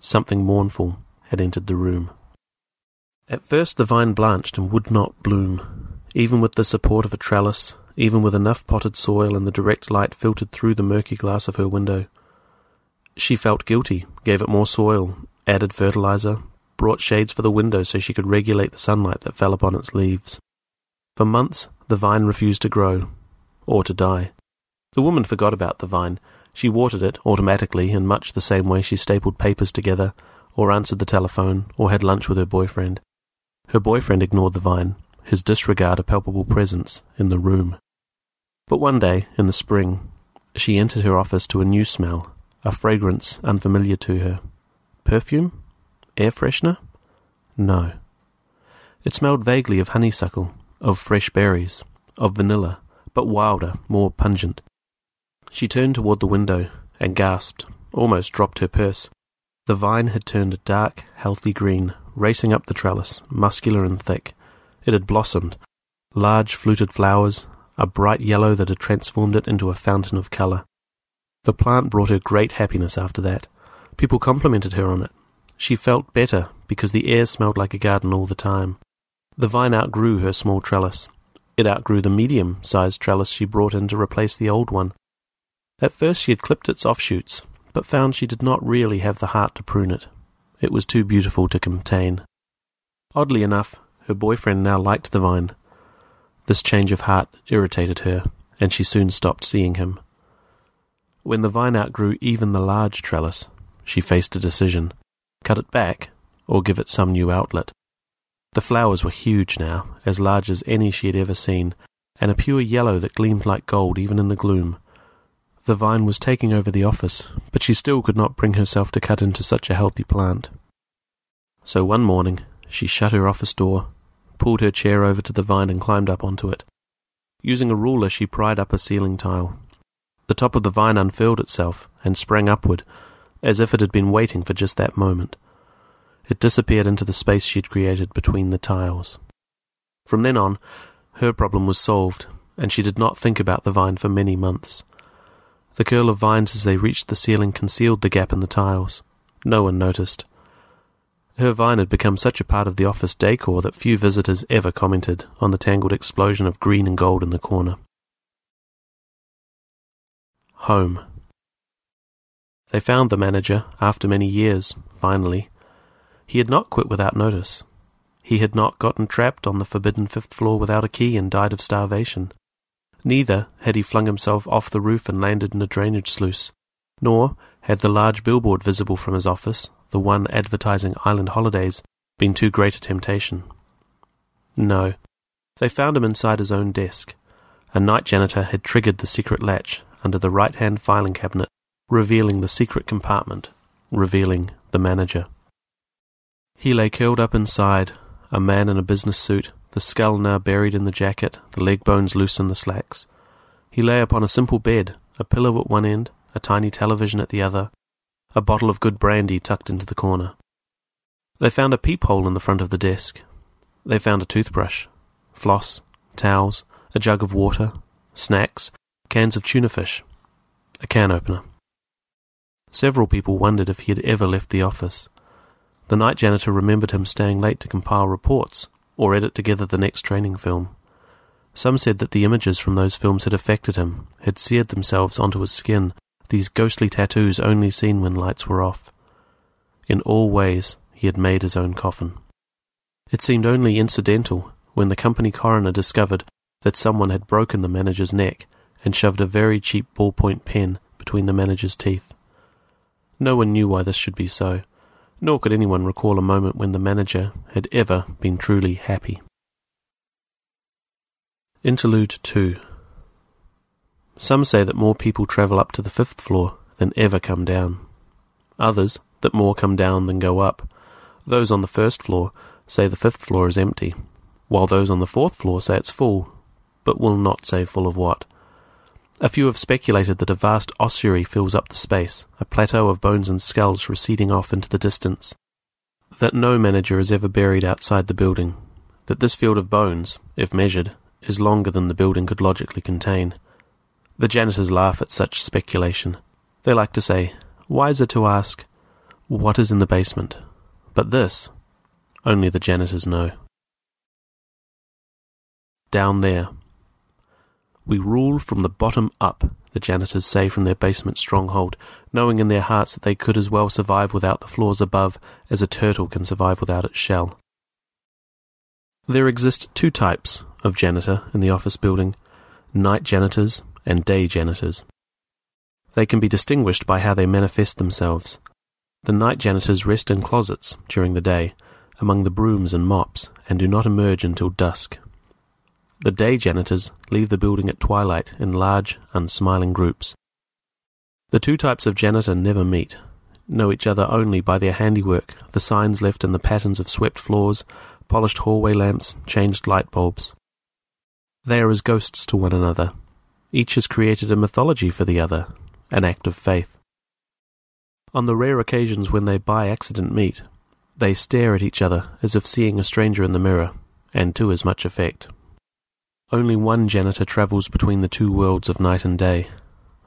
Something mournful had entered the room. At first the vine blanched and would not bloom. Even with the support of a trellis, even with enough potted soil and the direct light filtered through the murky glass of her window. She felt guilty, gave it more soil, added fertilizer, brought shades for the window so she could regulate the sunlight that fell upon its leaves. For months, the vine refused to grow, or to die. The woman forgot about the vine. She watered it automatically in much the same way she stapled papers together, or answered the telephone, or had lunch with her boyfriend. Her boyfriend ignored the vine, his disregard a palpable presence in the room. But one day, in the spring, she entered her office to a new smell, a fragrance unfamiliar to her. Perfume? Air freshener? No. It smelled vaguely of honeysuckle, of fresh berries, of vanilla, but wilder, more pungent. She turned toward the window and gasped, almost dropped her purse. The vine had turned a dark, healthy green, racing up the trellis, muscular and thick. It had blossomed. Large fluted flowers, a bright yellow that had transformed it into a fountain of colour. The plant brought her great happiness after that. People complimented her on it. She felt better because the air smelled like a garden all the time. The vine outgrew her small trellis. It outgrew the medium sized trellis she brought in to replace the old one. At first she had clipped its offshoots, but found she did not really have the heart to prune it. It was too beautiful to contain. Oddly enough, her boyfriend now liked the vine. This change of heart irritated her, and she soon stopped seeing him. When the vine outgrew even the large trellis, she faced a decision cut it back, or give it some new outlet. The flowers were huge now, as large as any she had ever seen, and a pure yellow that gleamed like gold even in the gloom. The vine was taking over the office, but she still could not bring herself to cut into such a healthy plant. So one morning, she shut her office door, pulled her chair over to the vine, and climbed up onto it. Using a ruler, she pried up a ceiling tile. The top of the vine unfurled itself and sprang upward, as if it had been waiting for just that moment. It disappeared into the space she had created between the tiles. From then on, her problem was solved, and she did not think about the vine for many months. The curl of vines as they reached the ceiling concealed the gap in the tiles. No one noticed. Her vine had become such a part of the office decor that few visitors ever commented on the tangled explosion of green and gold in the corner. Home. They found the manager, after many years, finally. He had not quit without notice. He had not gotten trapped on the forbidden fifth floor without a key and died of starvation. Neither had he flung himself off the roof and landed in a drainage sluice, nor had the large billboard visible from his office, the one advertising island holidays, been too great a temptation. No, they found him inside his own desk. A night janitor had triggered the secret latch under the right hand filing cabinet, revealing the secret compartment, revealing the manager. He lay curled up inside, a man in a business suit, the skull now buried in the jacket, the leg bones loose in the slacks. He lay upon a simple bed, a pillow at one end, a tiny television at the other, a bottle of good brandy tucked into the corner. They found a peephole in the front of the desk. They found a toothbrush, floss, towels, a jug of water, snacks, cans of tuna fish, a can opener. Several people wondered if he had ever left the office. The night janitor remembered him staying late to compile reports or edit together the next training film. Some said that the images from those films had affected him, had seared themselves onto his skin, these ghostly tattoos only seen when lights were off. In all ways, he had made his own coffin. It seemed only incidental when the company coroner discovered that someone had broken the manager's neck and shoved a very cheap ballpoint pen between the manager's teeth. No one knew why this should be so nor could anyone recall a moment when the manager had ever been truly happy. Interlude 2 Some say that more people travel up to the fifth floor than ever come down. Others, that more come down than go up. Those on the first floor say the fifth floor is empty, while those on the fourth floor say it's full, but will not say full of what. A few have speculated that a vast ossuary fills up the space, a plateau of bones and skulls receding off into the distance. That no manager is ever buried outside the building. That this field of bones, if measured, is longer than the building could logically contain. The janitors laugh at such speculation. They like to say, wiser to ask, what is in the basement? But this, only the janitors know. Down there, we rule from the bottom up, the janitors say from their basement stronghold, knowing in their hearts that they could as well survive without the floors above as a turtle can survive without its shell. There exist two types of janitor in the office building night janitors and day janitors. They can be distinguished by how they manifest themselves. The night janitors rest in closets during the day, among the brooms and mops, and do not emerge until dusk. The day janitors leave the building at twilight in large, unsmiling groups. The two types of janitor never meet. know each other only by their handiwork, the signs left in the patterns of swept floors, polished hallway lamps, changed light bulbs. They are as ghosts to one another. Each has created a mythology for the other, an act of faith. On the rare occasions when they by accident meet, they stare at each other as if seeing a stranger in the mirror, and to as much effect. Only one janitor travels between the two worlds of night and day,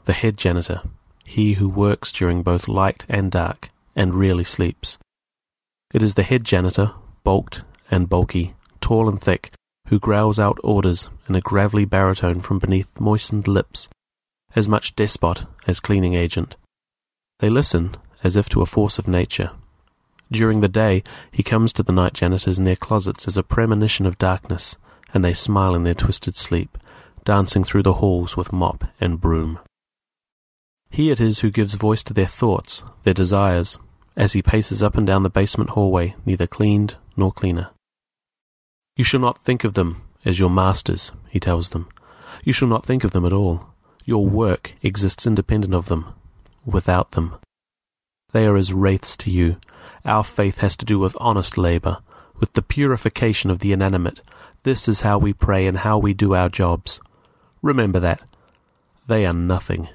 the head janitor, he who works during both light and dark, and rarely sleeps. It is the head janitor, bulked and bulky, tall and thick, who growls out orders in a gravelly baritone from beneath moistened lips, as much despot as cleaning agent. They listen as if to a force of nature. During the day, he comes to the night janitors in their closets as a premonition of darkness, and they smile in their twisted sleep, dancing through the halls with mop and broom. He it is who gives voice to their thoughts, their desires, as he paces up and down the basement hallway, neither cleaned nor cleaner. You shall not think of them as your masters, he tells them. You shall not think of them at all. Your work exists independent of them, without them. They are as wraiths to you. Our faith has to do with honest labour, with the purification of the inanimate. This is how we pray and how we do our jobs. Remember that. They are nothing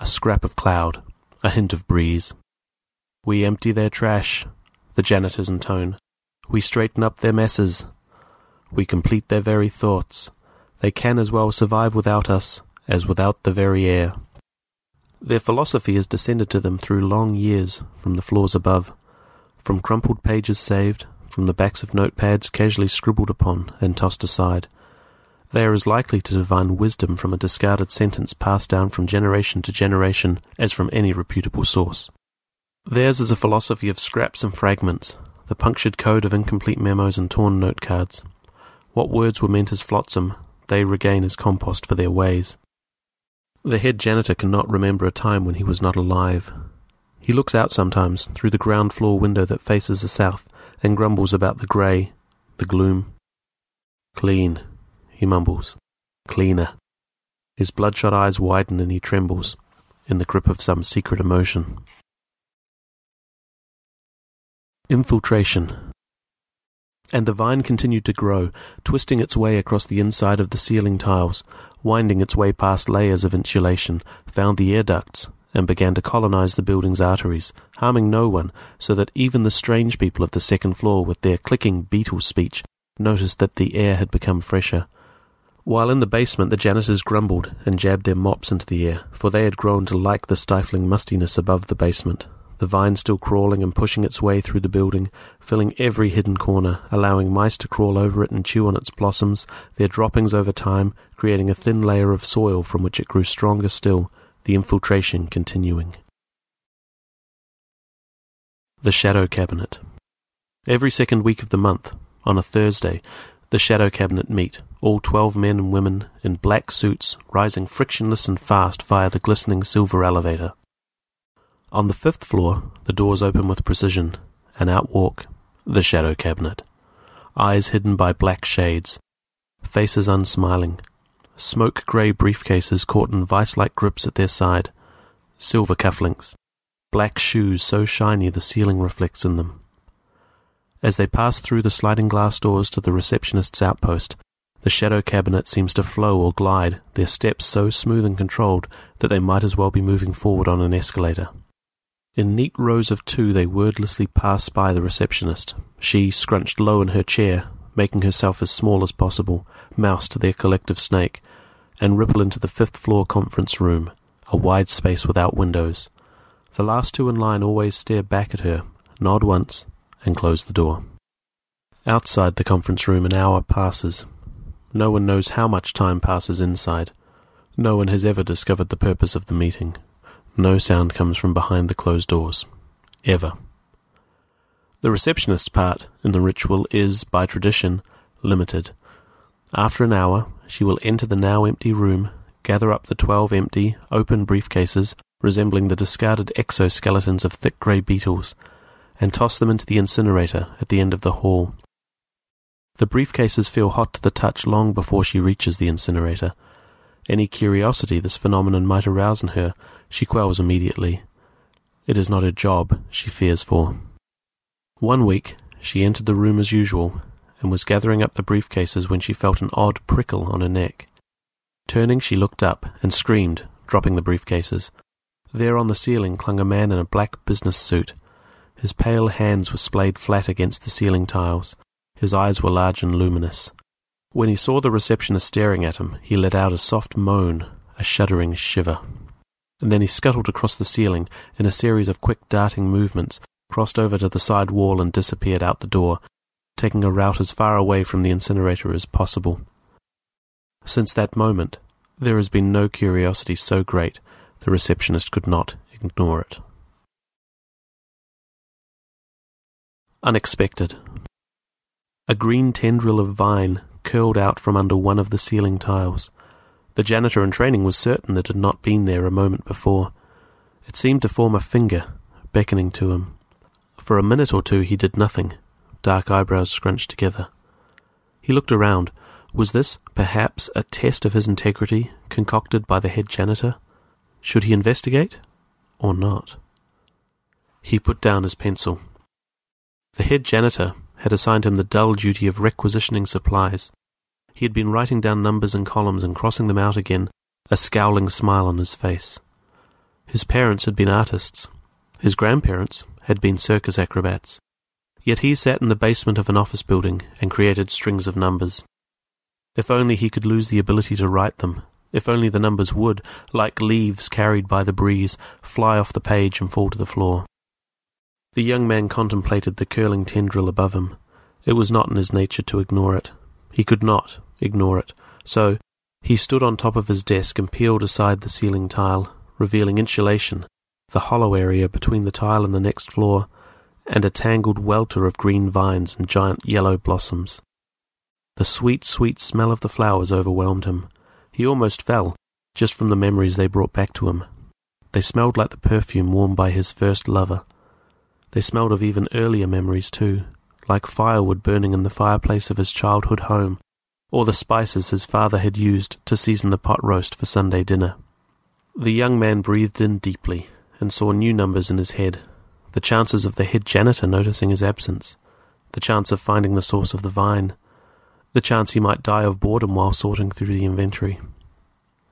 a scrap of cloud, a hint of breeze. We empty their trash, the janitors intone. We straighten up their messes. We complete their very thoughts. They can as well survive without us as without the very air. Their philosophy has descended to them through long years from the floors above, from crumpled pages saved, from the backs of notepads casually scribbled upon and tossed aside, they are as likely to divine wisdom from a discarded sentence passed down from generation to generation as from any reputable source. Theirs is a philosophy of scraps and fragments, the punctured code of incomplete memos and torn note cards. What words were meant as flotsam, they regain as compost for their ways. The head janitor cannot remember a time when he was not alive. He looks out sometimes through the ground floor window that faces the south and grumbles about the grey, the gloom. Clean, he mumbles. Cleaner. His bloodshot eyes widen and he trembles, in the grip of some secret emotion. Infiltration. And the vine continued to grow, twisting its way across the inside of the ceiling tiles, winding its way past layers of insulation, found the air ducts, and began to colonize the building's arteries, harming no one, so that even the strange people of the second floor, with their clicking beetle speech, noticed that the air had become fresher, while in the basement, the janitors grumbled and jabbed their mops into the air, for they had grown to like the stifling mustiness above the basement, the vine still crawling and pushing its way through the building, filling every hidden corner, allowing mice to crawl over it and chew on its blossoms, their droppings over time, creating a thin layer of soil from which it grew stronger still, the infiltration continuing. The Shadow Cabinet. Every second week of the month, on a Thursday, the Shadow Cabinet meet, all twelve men and women in black suits rising frictionless and fast via the glistening silver elevator. On the fifth floor, the doors open with precision, and out walk the Shadow Cabinet, eyes hidden by black shades, faces unsmiling, smoke grey briefcases caught in vice like grips at their side, silver cufflinks, black shoes so shiny the ceiling reflects in them. As they pass through the sliding glass doors to the receptionist's outpost, the shadow cabinet seems to flow or glide, their steps so smooth and controlled that they might as well be moving forward on an escalator. In neat rows of two, they wordlessly pass by the receptionist, she scrunched low in her chair, making herself as small as possible, mouse to their collective snake, and ripple into the fifth floor conference room, a wide space without windows. The last two in line always stare back at her, nod once, and close the door. Outside the conference room, an hour passes. No one knows how much time passes inside. No one has ever discovered the purpose of the meeting. No sound comes from behind the closed doors. Ever. The receptionist's part in the ritual is, by tradition, limited. After an hour, she will enter the now empty room, gather up the twelve empty, open briefcases resembling the discarded exoskeletons of thick grey beetles, and toss them into the incinerator at the end of the hall. The briefcases feel hot to the touch long before she reaches the incinerator. Any curiosity this phenomenon might arouse in her, she quells immediately. It is not her job she fears for. One week, she entered the room as usual and was gathering up the briefcases when she felt an odd prickle on her neck. Turning, she looked up and screamed, dropping the briefcases. There on the ceiling clung a man in a black business suit. His pale hands were splayed flat against the ceiling tiles. His eyes were large and luminous. When he saw the receptionist staring at him, he let out a soft moan, a shuddering shiver. And then he scuttled across the ceiling in a series of quick darting movements, crossed over to the side wall and disappeared out the door, taking a route as far away from the incinerator as possible. Since that moment, there has been no curiosity so great the receptionist could not ignore it. Unexpected. A green tendril of vine curled out from under one of the ceiling tiles. The janitor in training was certain it had not been there a moment before. It seemed to form a finger, beckoning to him. For a minute or two he did nothing, dark eyebrows scrunched together. He looked around. Was this, perhaps, a test of his integrity concocted by the head janitor? Should he investigate, or not? He put down his pencil. The head janitor had assigned him the dull duty of requisitioning supplies. He had been writing down numbers and columns and crossing them out again, a scowling smile on his face. His parents had been artists. His grandparents had been circus acrobats. Yet he sat in the basement of an office building and created strings of numbers. If only he could lose the ability to write them. If only the numbers would, like leaves carried by the breeze, fly off the page and fall to the floor. The young man contemplated the curling tendril above him. It was not in his nature to ignore it. He could not ignore it. So he stood on top of his desk and peeled aside the ceiling tile, revealing insulation, the hollow area between the tile and the next floor, and a tangled welter of green vines and giant yellow blossoms. The sweet, sweet smell of the flowers overwhelmed him. He almost fell, just from the memories they brought back to him. They smelled like the perfume worn by his first lover. They smelled of even earlier memories, too, like firewood burning in the fireplace of his childhood home, or the spices his father had used to season the pot roast for Sunday dinner. The young man breathed in deeply and saw new numbers in his head the chances of the head janitor noticing his absence, the chance of finding the source of the vine, the chance he might die of boredom while sorting through the inventory.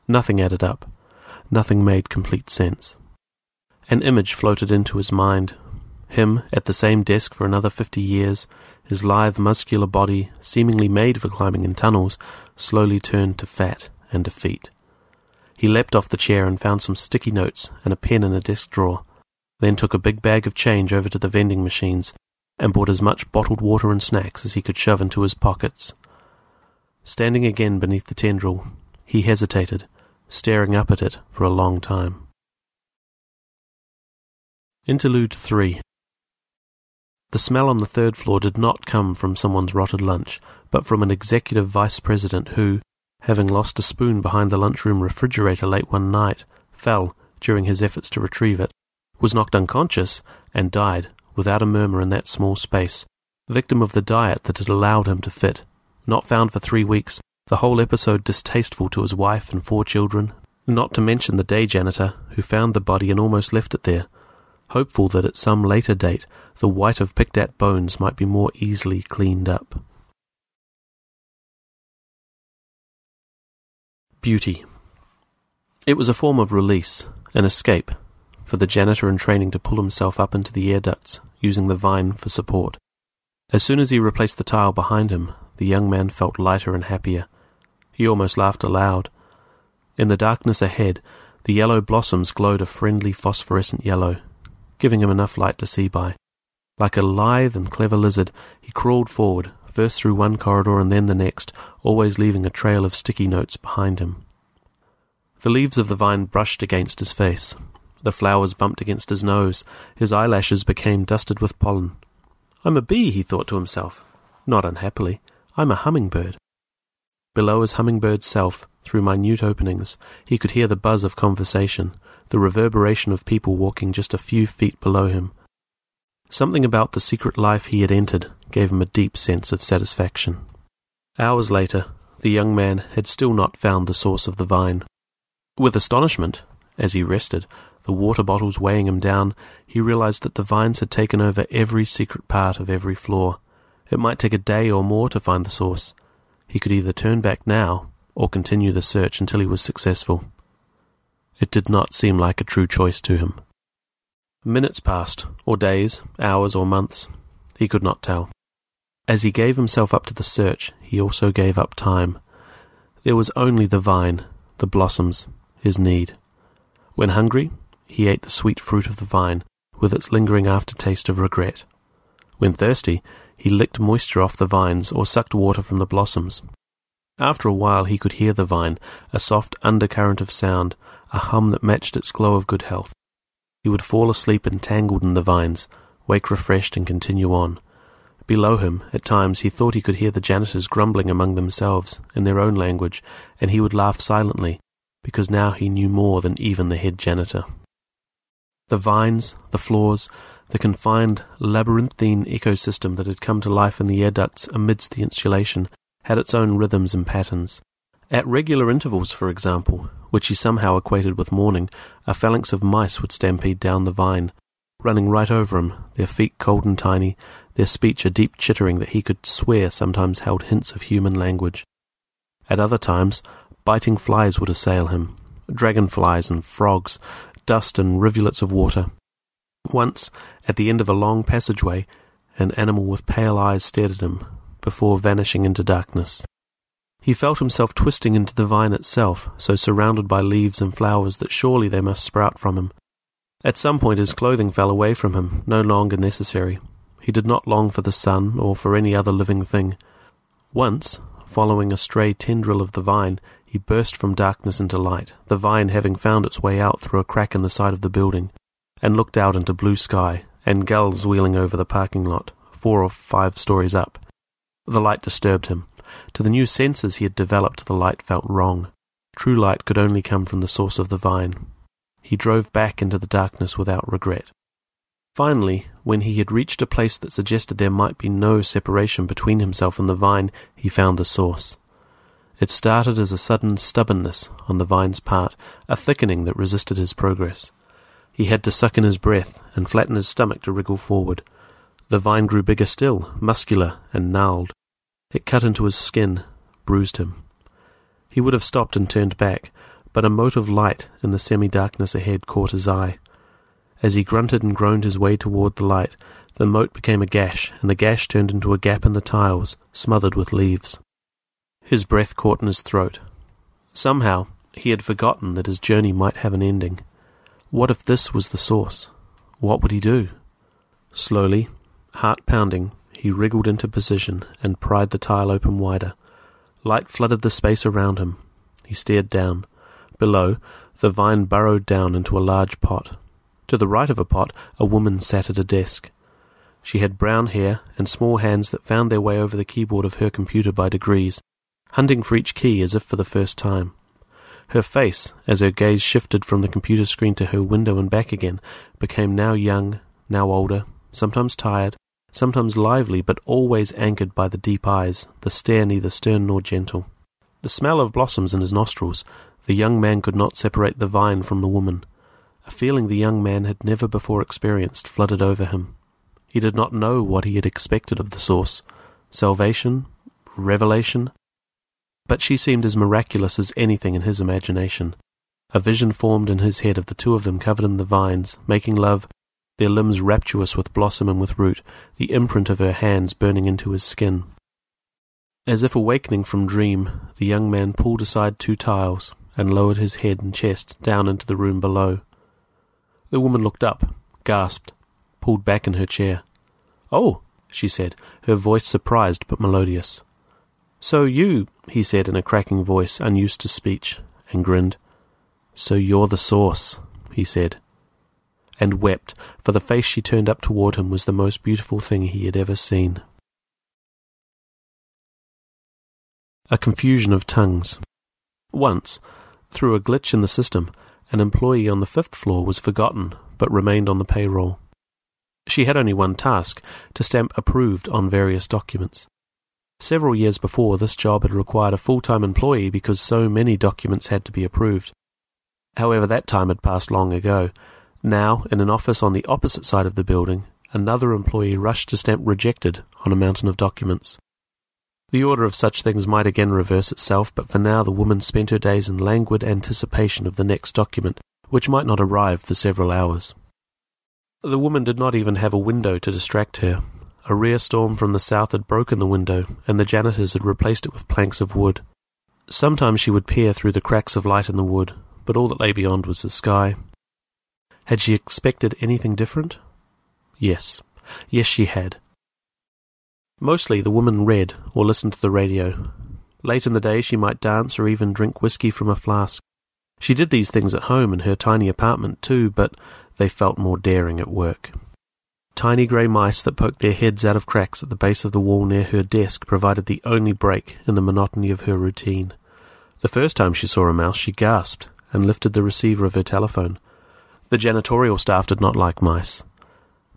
Nothing added up. Nothing made complete sense. An image floated into his mind. Him at the same desk for another fifty years, his lithe, muscular body, seemingly made for climbing in tunnels, slowly turned to fat and defeat. He leapt off the chair and found some sticky notes and a pen in a desk drawer then took a big bag of change over to the vending machines and bought as much bottled water and snacks as he could shove into his pockets. Standing again beneath the tendril, he hesitated, staring up at it for a long time. Interlude 3 The smell on the third floor did not come from someone's rotted lunch, but from an executive vice president who, having lost a spoon behind the lunchroom refrigerator late one night, fell during his efforts to retrieve it was knocked unconscious, and died without a murmur in that small space, victim of the diet that had allowed him to fit. Not found for three weeks, the whole episode distasteful to his wife and four children, not to mention the day janitor who found the body and almost left it there, hopeful that at some later date the white of picked at bones might be more easily cleaned up. Beauty. It was a form of release, an escape, for the janitor in training to pull himself up into the air ducts, using the vine for support. As soon as he replaced the tile behind him, the young man felt lighter and happier. He almost laughed aloud. In the darkness ahead, the yellow blossoms glowed a friendly phosphorescent yellow, giving him enough light to see by. Like a lithe and clever lizard, he crawled forward, first through one corridor and then the next, always leaving a trail of sticky notes behind him. The leaves of the vine brushed against his face, the flowers bumped against his nose. His eyelashes became dusted with pollen. I'm a bee, he thought to himself. Not unhappily. I'm a hummingbird. Below his hummingbird self, through minute openings, he could hear the buzz of conversation, the reverberation of people walking just a few feet below him. Something about the secret life he had entered gave him a deep sense of satisfaction. Hours later, the young man had still not found the source of the vine. With astonishment, as he rested, the water bottles weighing him down, he realized that the vines had taken over every secret part of every floor. It might take a day or more to find the source. He could either turn back now or continue the search until he was successful. It did not seem like a true choice to him. Minutes passed, or days, hours, or months. He could not tell. As he gave himself up to the search, he also gave up time. There was only the vine, the blossoms, his need. When hungry, he ate the sweet fruit of the vine, with its lingering aftertaste of regret. When thirsty, he licked moisture off the vines or sucked water from the blossoms. After a while, he could hear the vine, a soft undercurrent of sound, a hum that matched its glow of good health. He would fall asleep entangled in the vines, wake refreshed, and continue on. Below him, at times, he thought he could hear the janitors grumbling among themselves in their own language, and he would laugh silently, because now he knew more than even the head janitor. The vines, the floors, the confined labyrinthine ecosystem that had come to life in the air ducts amidst the insulation had its own rhythms and patterns. At regular intervals, for example, which he somehow equated with morning, a phalanx of mice would stampede down the vine, running right over him, their feet cold and tiny, their speech a deep chittering that he could swear sometimes held hints of human language. At other times, biting flies would assail him, dragonflies and frogs, dust and rivulets of water. Once, at the end of a long passageway, an animal with pale eyes stared at him, before vanishing into darkness. He felt himself twisting into the vine itself, so surrounded by leaves and flowers that surely they must sprout from him. At some point his clothing fell away from him, no longer necessary. He did not long for the sun or for any other living thing. Once, following a stray tendril of the vine, he burst from darkness into light, the vine having found its way out through a crack in the side of the building, and looked out into blue sky and gulls wheeling over the parking lot, four or five stories up. The light disturbed him. To the new senses he had developed, the light felt wrong. True light could only come from the source of the vine. He drove back into the darkness without regret. Finally, when he had reached a place that suggested there might be no separation between himself and the vine, he found the source. It started as a sudden stubbornness on the vine's part, a thickening that resisted his progress. He had to suck in his breath and flatten his stomach to wriggle forward. The vine grew bigger still, muscular and gnarled. It cut into his skin, bruised him. He would have stopped and turned back, but a mote of light in the semi darkness ahead caught his eye. As he grunted and groaned his way toward the light, the mote became a gash, and the gash turned into a gap in the tiles, smothered with leaves. His breath caught in his throat. Somehow, he had forgotten that his journey might have an ending. What if this was the source? What would he do? Slowly, heart pounding, he wriggled into position and pried the tile open wider. Light flooded the space around him. He stared down. Below, the vine burrowed down into a large pot. To the right of a pot, a woman sat at a desk. She had brown hair and small hands that found their way over the keyboard of her computer by degrees, hunting for each key as if for the first time. Her face, as her gaze shifted from the computer screen to her window and back again, became now young, now older, sometimes tired, sometimes lively, but always anchored by the deep eyes, the stare neither stern nor gentle. The smell of blossoms in his nostrils, the young man could not separate the vine from the woman. A feeling the young man had never before experienced flooded over him. He did not know what he had expected of the source salvation, revelation, but she seemed as miraculous as anything in his imagination. A vision formed in his head of the two of them covered in the vines, making love, their limbs rapturous with blossom and with root, the imprint of her hands burning into his skin. As if awakening from dream, the young man pulled aside two tiles and lowered his head and chest down into the room below. The woman looked up, gasped, pulled back in her chair. Oh, she said, her voice surprised but melodious. So you, he said in a cracking voice unused to speech, and grinned. So you're the source, he said, and wept, for the face she turned up toward him was the most beautiful thing he had ever seen. A confusion of tongues. Once, through a glitch in the system, an employee on the fifth floor was forgotten but remained on the payroll. She had only one task to stamp approved on various documents. Several years before, this job had required a full time employee because so many documents had to be approved. However, that time had passed long ago. Now, in an office on the opposite side of the building, another employee rushed to stamp rejected on a mountain of documents. The order of such things might again reverse itself, but for now the woman spent her days in languid anticipation of the next document, which might not arrive for several hours. The woman did not even have a window to distract her. A rare storm from the south had broken the window, and the janitors had replaced it with planks of wood. Sometimes she would peer through the cracks of light in the wood, but all that lay beyond was the sky. Had she expected anything different? Yes. Yes, she had. Mostly the woman read or listened to the radio. Late in the day she might dance or even drink whisky from a flask. She did these things at home in her tiny apartment too, but they felt more daring at work. Tiny grey mice that poked their heads out of cracks at the base of the wall near her desk provided the only break in the monotony of her routine. The first time she saw a mouse, she gasped and lifted the receiver of her telephone. The janitorial staff did not like mice.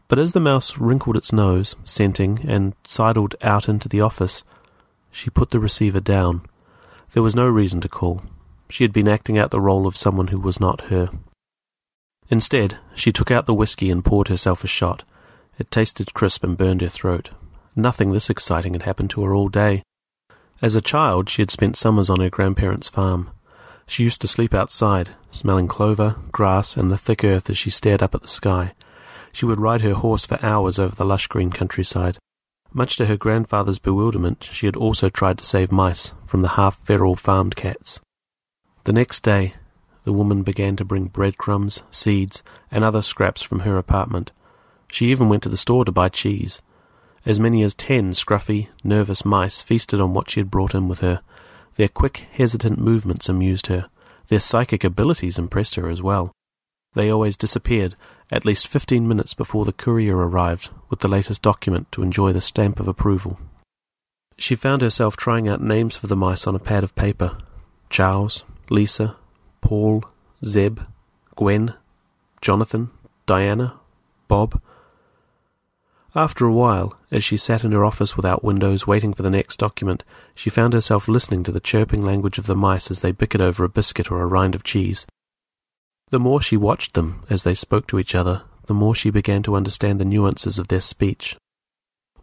But as the mouse wrinkled its nose, scenting, and sidled out into the office, she put the receiver down. There was no reason to call. She had been acting out the role of someone who was not her. Instead, she took out the whisky and poured herself a shot. It tasted crisp and burned her throat. Nothing this exciting had happened to her all day. As a child, she had spent summers on her grandparents' farm. She used to sleep outside, smelling clover, grass, and the thick earth as she stared up at the sky. She would ride her horse for hours over the lush green countryside. Much to her grandfather's bewilderment, she had also tried to save mice from the half feral farmed cats. The next day, the woman began to bring breadcrumbs, seeds, and other scraps from her apartment. She even went to the store to buy cheese. As many as ten scruffy, nervous mice feasted on what she had brought in with her. Their quick, hesitant movements amused her. Their psychic abilities impressed her as well. They always disappeared at least fifteen minutes before the courier arrived with the latest document to enjoy the stamp of approval. She found herself trying out names for the mice on a pad of paper Charles, Lisa, Paul, Zeb, Gwen, Jonathan, Diana, Bob. After a while, as she sat in her office without windows waiting for the next document, she found herself listening to the chirping language of the mice as they bickered over a biscuit or a rind of cheese. The more she watched them as they spoke to each other, the more she began to understand the nuances of their speech.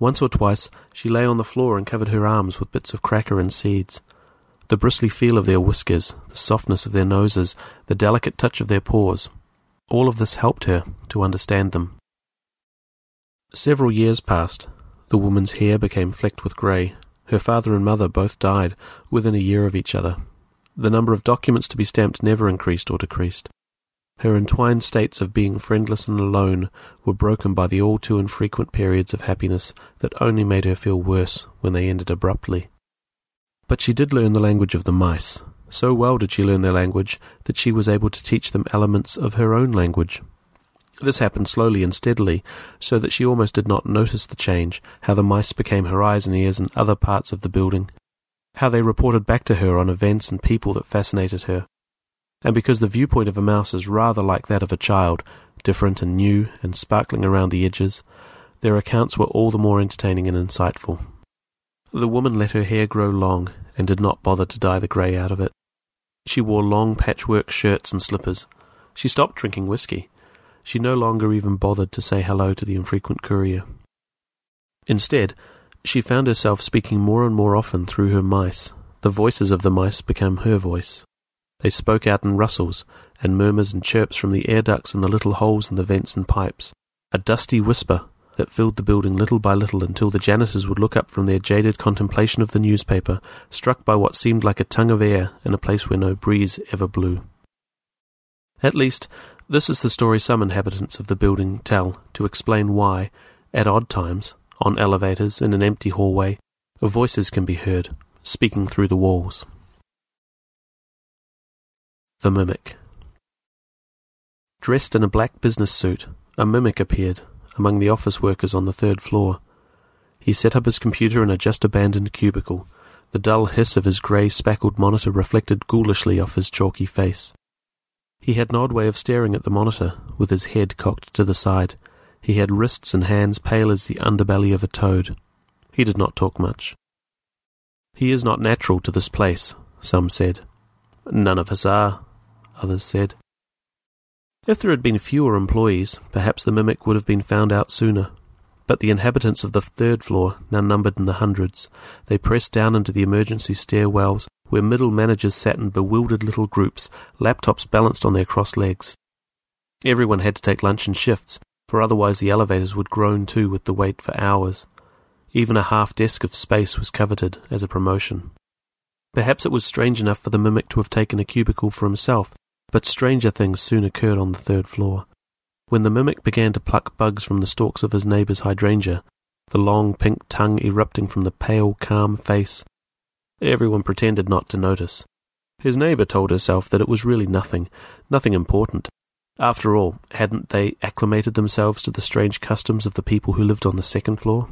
Once or twice she lay on the floor and covered her arms with bits of cracker and seeds. The bristly feel of their whiskers, the softness of their noses, the delicate touch of their paws, all of this helped her to understand them. Several years passed. The woman's hair became flecked with grey. Her father and mother both died within a year of each other. The number of documents to be stamped never increased or decreased. Her entwined states of being friendless and alone were broken by the all too infrequent periods of happiness that only made her feel worse when they ended abruptly. But she did learn the language of the mice. So well did she learn their language that she was able to teach them elements of her own language. This happened slowly and steadily, so that she almost did not notice the change, how the mice became her eyes and ears in other parts of the building, how they reported back to her on events and people that fascinated her. And because the viewpoint of a mouse is rather like that of a child, different and new and sparkling around the edges, their accounts were all the more entertaining and insightful. The woman let her hair grow long and did not bother to dye the grey out of it. She wore long patchwork shirts and slippers. She stopped drinking whisky. She no longer even bothered to say hello to the infrequent courier. Instead, she found herself speaking more and more often through her mice. The voices of the mice became her voice. They spoke out in rustles and murmurs and chirps from the air ducts and the little holes in the vents and pipes, a dusty whisper that filled the building little by little until the janitors would look up from their jaded contemplation of the newspaper, struck by what seemed like a tongue of air in a place where no breeze ever blew. At least, this is the story some inhabitants of the building tell to explain why, at odd times, on elevators, in an empty hallway, voices can be heard, speaking through the walls. The Mimic Dressed in a black business suit, a mimic appeared among the office workers on the third floor. He set up his computer in a just abandoned cubicle. The dull hiss of his grey speckled monitor reflected ghoulishly off his chalky face. He had an odd way of staring at the monitor, with his head cocked to the side. He had wrists and hands pale as the underbelly of a toad. He did not talk much. He is not natural to this place, some said. None of us are, others said. If there had been fewer employees, perhaps the mimic would have been found out sooner. But the inhabitants of the third floor now numbered in the hundreds. They pressed down into the emergency stairwells, where middle managers sat in bewildered little groups, laptops balanced on their crossed legs. Everyone had to take lunch in shifts, for otherwise the elevators would groan too with the wait for hours. Even a half desk of space was coveted as a promotion. Perhaps it was strange enough for the mimic to have taken a cubicle for himself, but stranger things soon occurred on the third floor. When the mimic began to pluck bugs from the stalks of his neighbour's hydrangea, the long pink tongue erupting from the pale, calm face, everyone pretended not to notice. His neighbour told herself that it was really nothing, nothing important. After all, hadn't they acclimated themselves to the strange customs of the people who lived on the second floor?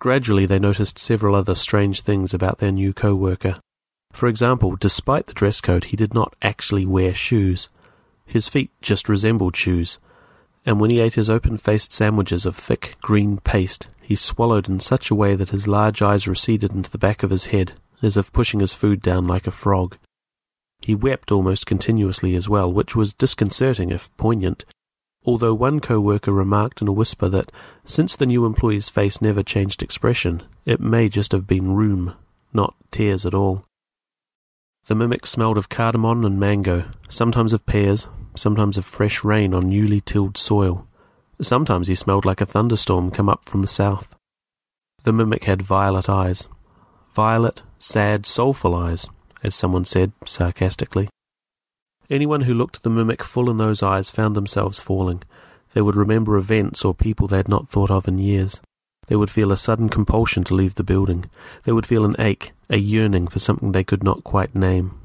Gradually they noticed several other strange things about their new co-worker. For example, despite the dress code, he did not actually wear shoes. His feet just resembled shoes, and when he ate his open-faced sandwiches of thick green paste, he swallowed in such a way that his large eyes receded into the back of his head, as if pushing his food down like a frog. He wept almost continuously as well, which was disconcerting if poignant, although one co-worker remarked in a whisper that since the new employee's face never changed expression, it may just have been rheum, not tears at all. The mimic smelled of cardamom and mango, sometimes of pears, sometimes of fresh rain on newly tilled soil. Sometimes he smelled like a thunderstorm come up from the south. The mimic had violet eyes. Violet, sad, soulful eyes, as someone said sarcastically. Anyone who looked the mimic full in those eyes found themselves falling. They would remember events or people they had not thought of in years. They would feel a sudden compulsion to leave the building. They would feel an ache, a yearning for something they could not quite name.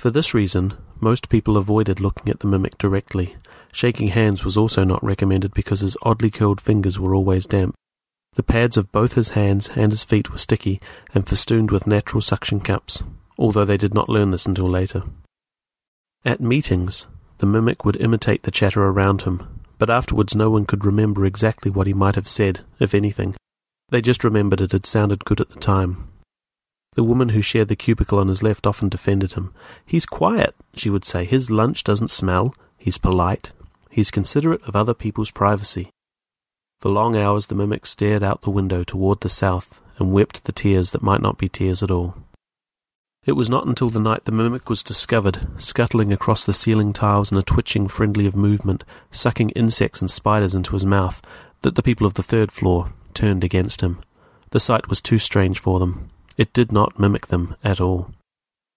For this reason, most people avoided looking at the mimic directly. Shaking hands was also not recommended because his oddly curled fingers were always damp. The pads of both his hands and his feet were sticky and festooned with natural suction cups, although they did not learn this until later. At meetings, the mimic would imitate the chatter around him, but afterwards no one could remember exactly what he might have said, if anything. They just remembered it had sounded good at the time. The woman who shared the cubicle on his left often defended him. He's quiet, she would say. His lunch doesn't smell. He's polite. He's considerate of other people's privacy. For long hours the mimic stared out the window toward the south and wept the tears that might not be tears at all. It was not until the night the mimic was discovered, scuttling across the ceiling tiles in a twitching friendly of movement, sucking insects and spiders into his mouth, that the people of the third floor turned against him. The sight was too strange for them. It did not mimic them at all.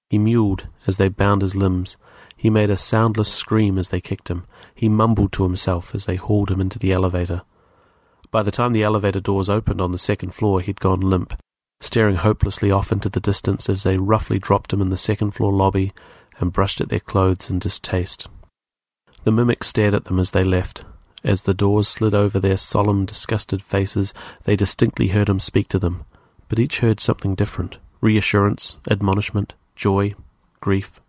He mewed as they bound his limbs. He made a soundless scream as they kicked him. He mumbled to himself as they hauled him into the elevator. By the time the elevator doors opened on the second floor, he'd gone limp, staring hopelessly off into the distance as they roughly dropped him in the second floor lobby and brushed at their clothes in distaste. The mimic stared at them as they left. As the doors slid over their solemn, disgusted faces, they distinctly heard him speak to them, but each heard something different reassurance, admonishment, joy, grief.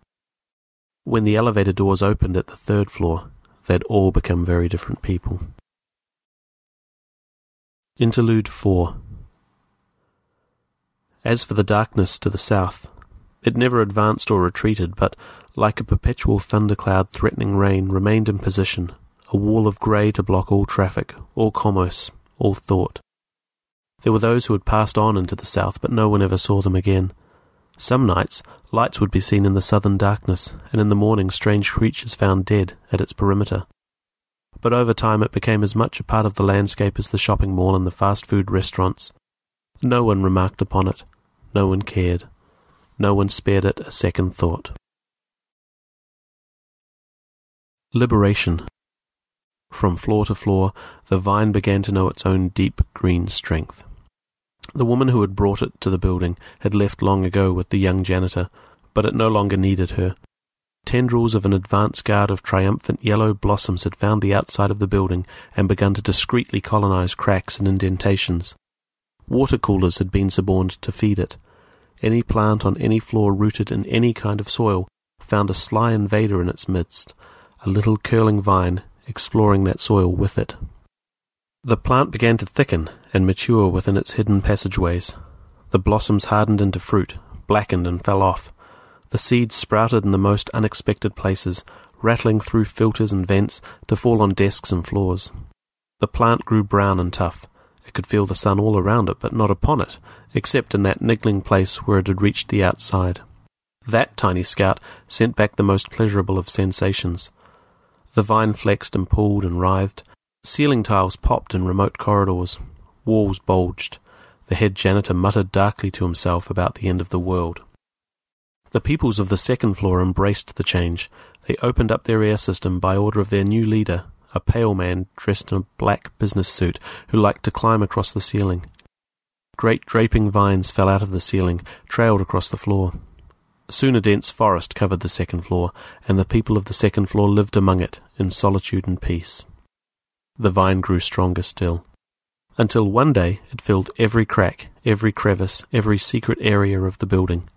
When the elevator doors opened at the third floor, they'd all become very different people. Interlude 4 as for the darkness to the south, it never advanced or retreated, but, like a perpetual thundercloud threatening rain, remained in position, a wall of grey to block all traffic, all commerce, all thought. There were those who had passed on into the south, but no one ever saw them again. Some nights, lights would be seen in the southern darkness, and in the morning strange creatures found dead at its perimeter. But over time it became as much a part of the landscape as the shopping mall and the fast food restaurants. No one remarked upon it, no one cared. No one spared it a second thought. Liberation. From floor to floor, the vine began to know its own deep green strength. The woman who had brought it to the building had left long ago with the young janitor, but it no longer needed her. Tendrils of an advance guard of triumphant yellow blossoms had found the outside of the building and begun to discreetly colonize cracks and indentations. Water coolers had been suborned to feed it, any plant on any floor rooted in any kind of soil found a sly invader in its midst, a little curling vine exploring that soil with it. The plant began to thicken and mature within its hidden passageways. The blossoms hardened into fruit, blackened and fell off. The seeds sprouted in the most unexpected places, rattling through filters and vents to fall on desks and floors. The plant grew brown and tough. It could feel the sun all around it, but not upon it, except in that niggling place where it had reached the outside. That tiny scout sent back the most pleasurable of sensations. The vine flexed and pulled and writhed. Ceiling tiles popped in remote corridors. Walls bulged. The head janitor muttered darkly to himself about the end of the world. The peoples of the second floor embraced the change. They opened up their air system by order of their new leader, a pale man dressed in a black business suit who liked to climb across the ceiling. Great draping vines fell out of the ceiling, trailed across the floor. Soon a dense forest covered the second floor, and the people of the second floor lived among it in solitude and peace. The vine grew stronger still, until one day it filled every crack, every crevice, every secret area of the building.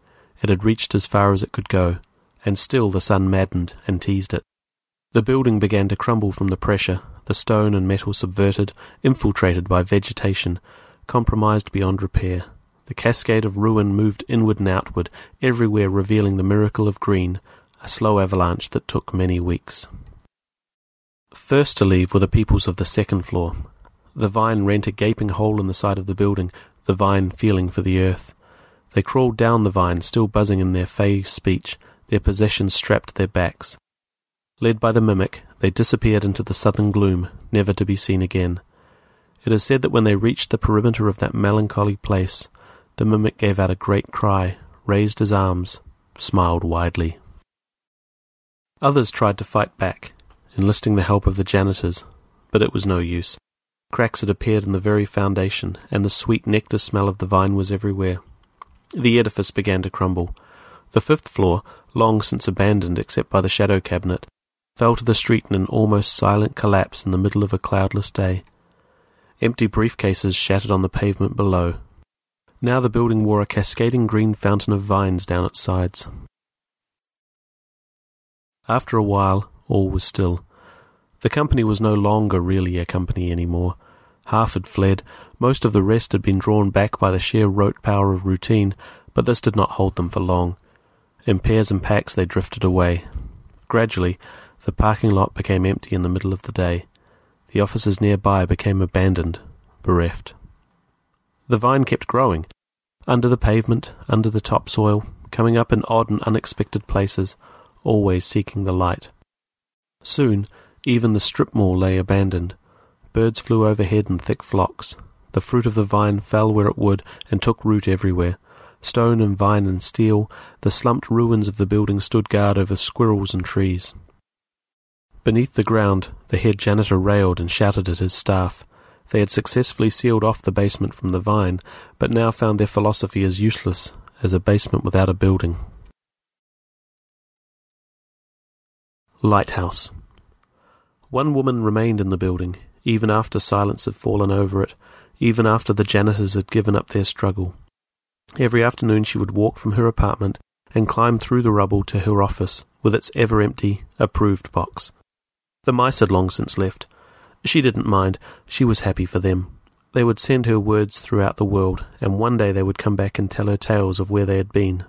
It had reached as far as it could go, and still the sun maddened and teased it. The building began to crumble from the pressure, the stone and metal subverted, infiltrated by vegetation, compromised beyond repair. The cascade of ruin moved inward and outward, everywhere revealing the miracle of green, a slow avalanche that took many weeks. First to leave were the peoples of the second floor. The vine rent a gaping hole in the side of the building, the vine feeling for the earth. They crawled down the vine, still buzzing in their fey speech, their possessions strapped to their backs. Led by the mimic, they disappeared into the southern gloom, never to be seen again. It is said that when they reached the perimeter of that melancholy place, the mimic gave out a great cry, raised his arms, smiled widely. Others tried to fight back, enlisting the help of the janitors, but it was no use. Cracks had appeared in the very foundation, and the sweet nectar smell of the vine was everywhere. The edifice began to crumble. The fifth floor, long since abandoned except by the shadow cabinet, fell to the street in an almost silent collapse in the middle of a cloudless day. Empty briefcases shattered on the pavement below, now the building wore a cascading green fountain of vines down its sides. After a while, all was still. The company was no longer really a company any more. Half had fled, most of the rest had been drawn back by the sheer rote power of routine, but this did not hold them for long. In pairs and packs they drifted away. Gradually, the parking lot became empty in the middle of the day. The offices nearby became abandoned, bereft. The vine kept growing, under the pavement, under the topsoil, coming up in odd and unexpected places, always seeking the light. Soon, even the strip mall lay abandoned. Birds flew overhead in thick flocks. The fruit of the vine fell where it would and took root everywhere. Stone and vine and steel, the slumped ruins of the building stood guard over squirrels and trees. Beneath the ground, the head janitor railed and shouted at his staff. They had successfully sealed off the basement from the vine, but now found their philosophy as useless as a basement without a building. Lighthouse. One woman remained in the building, even after silence had fallen over it, even after the janitors had given up their struggle. Every afternoon she would walk from her apartment and climb through the rubble to her office with its ever empty, approved box. The mice had long since left, she didn't mind. She was happy for them. They would send her words throughout the world, and one day they would come back and tell her tales of where they had been.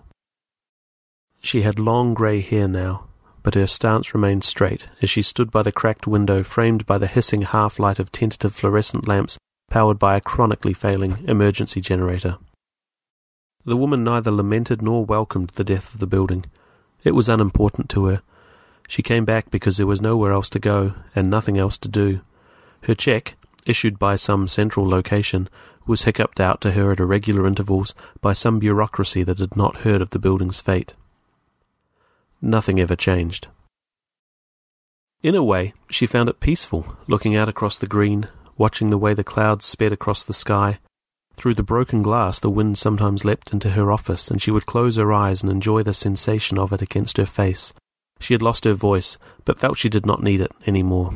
She had long grey hair now, but her stance remained straight as she stood by the cracked window framed by the hissing half light of tentative fluorescent lamps powered by a chronically failing emergency generator. The woman neither lamented nor welcomed the death of the building. It was unimportant to her. She came back because there was nowhere else to go and nothing else to do. Her cheque, issued by some central location, was hiccuped out to her at irregular intervals by some bureaucracy that had not heard of the building's fate. Nothing ever changed. In a way, she found it peaceful, looking out across the green, watching the way the clouds sped across the sky. Through the broken glass, the wind sometimes leapt into her office, and she would close her eyes and enjoy the sensation of it against her face. She had lost her voice, but felt she did not need it any more.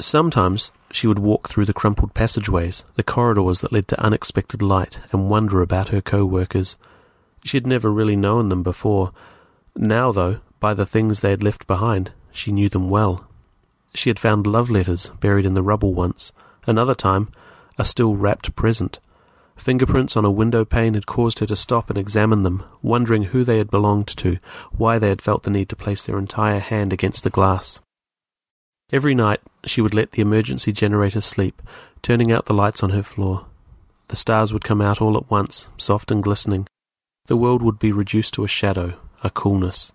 Sometimes she would walk through the crumpled passageways, the corridors that led to unexpected light, and wonder about her co-workers. She had never really known them before. Now, though, by the things they had left behind, she knew them well. She had found love letters buried in the rubble once. Another time, a still wrapped present. Fingerprints on a window pane had caused her to stop and examine them, wondering who they had belonged to, why they had felt the need to place their entire hand against the glass. Every night she would let the emergency generator sleep, turning out the lights on her floor. The stars would come out all at once, soft and glistening. The world would be reduced to a shadow, a coolness.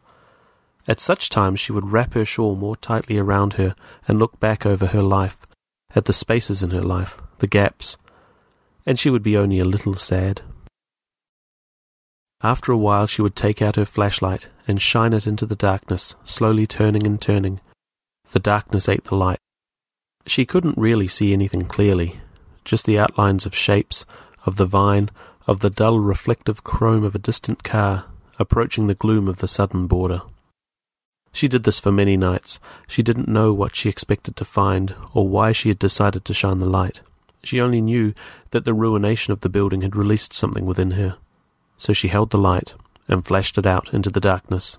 At such times she would wrap her shawl more tightly around her and look back over her life, at the spaces in her life, the gaps, and she would be only a little sad. After a while she would take out her flashlight and shine it into the darkness, slowly turning and turning. The darkness ate the light. She couldn't really see anything clearly, just the outlines of shapes, of the vine, of the dull reflective chrome of a distant car, approaching the gloom of the southern border. She did this for many nights. She didn't know what she expected to find, or why she had decided to shine the light. She only knew that the ruination of the building had released something within her. So she held the light and flashed it out into the darkness.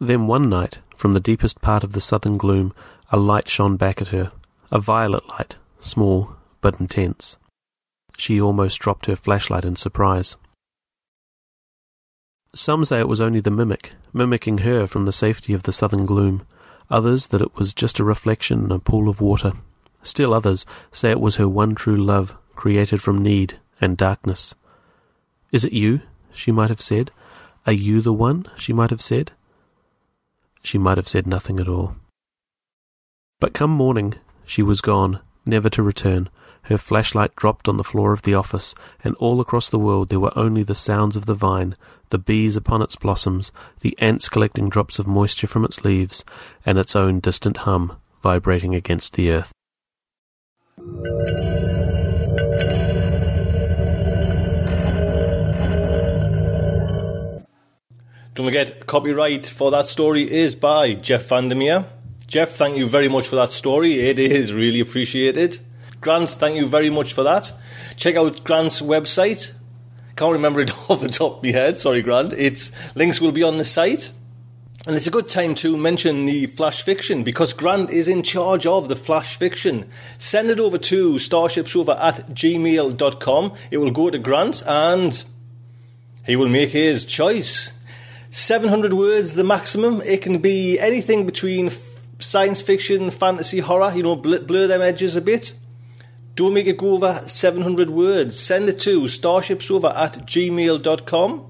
Then one night, from the deepest part of the southern gloom, a light shone back at her, a violet light, small but intense. She almost dropped her flashlight in surprise. Some say it was only the mimic, mimicking her from the safety of the southern gloom. Others that it was just a reflection in a pool of water. Still others say it was her one true love, created from need and darkness. Is it you? she might have said. Are you the one? she might have said. She might have said nothing at all. But come morning, she was gone, never to return. Her flashlight dropped on the floor of the office, and all across the world there were only the sounds of the vine, the bees upon its blossoms, the ants collecting drops of moisture from its leaves, and its own distant hum vibrating against the earth. Don't forget, copyright for that story is by Jeff VanderMeer. Jeff, thank you very much for that story. It is really appreciated. Grant, thank you very much for that. Check out Grant's website, can't remember it [LAUGHS] off the top of my head. Sorry, Grant. It's links will be on the site. And it's a good time to mention the flash fiction because Grant is in charge of the flash fiction. Send it over to starshipsofa at gmail.com. It will go to Grant and he will make his choice. 700 words, the maximum. It can be anything between science fiction, fantasy, horror, you know, blur them edges a bit. Don't make it go over 700 words. Send it to starshipsofa at gmail.com.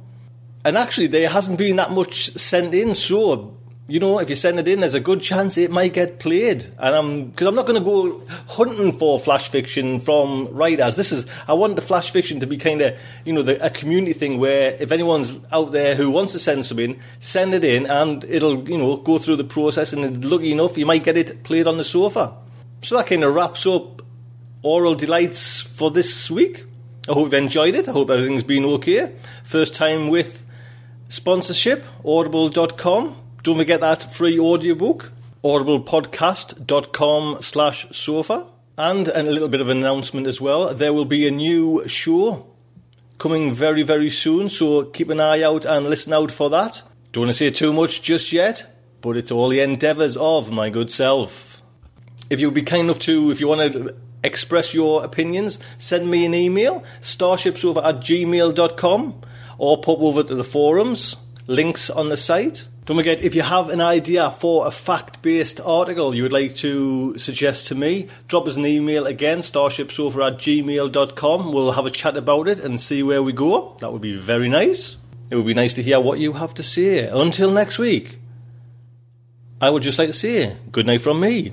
And actually, there hasn't been that much sent in, so you know, if you send it in, there's a good chance it might get played. And I'm because I'm not going to go hunting for flash fiction from writers. This is I want the flash fiction to be kind of you know the, a community thing where if anyone's out there who wants to send something, in, send it in, and it'll you know go through the process. And lucky enough, you might get it played on the sofa. So that kind of wraps up Aural Delights for this week. I hope you've enjoyed it. I hope everything's been okay. First time with sponsorship, audible.com. Don't forget that free audiobook, audiblepodcast.com slash sofa. And a little bit of an announcement as well. There will be a new show coming very, very soon, so keep an eye out and listen out for that. Don't want to say too much just yet, but it's all the endeavours of my good self. If you'd be kind enough to, if you want to express your opinions, send me an email, starshipsofa at gmail.com, or pop over to the forums, links on the site. Don't forget, if you have an idea for a fact based article you would like to suggest to me, drop us an email again, starshipsofa at gmail.com. We'll have a chat about it and see where we go. That would be very nice. It would be nice to hear what you have to say. Until next week, I would just like to say good night from me.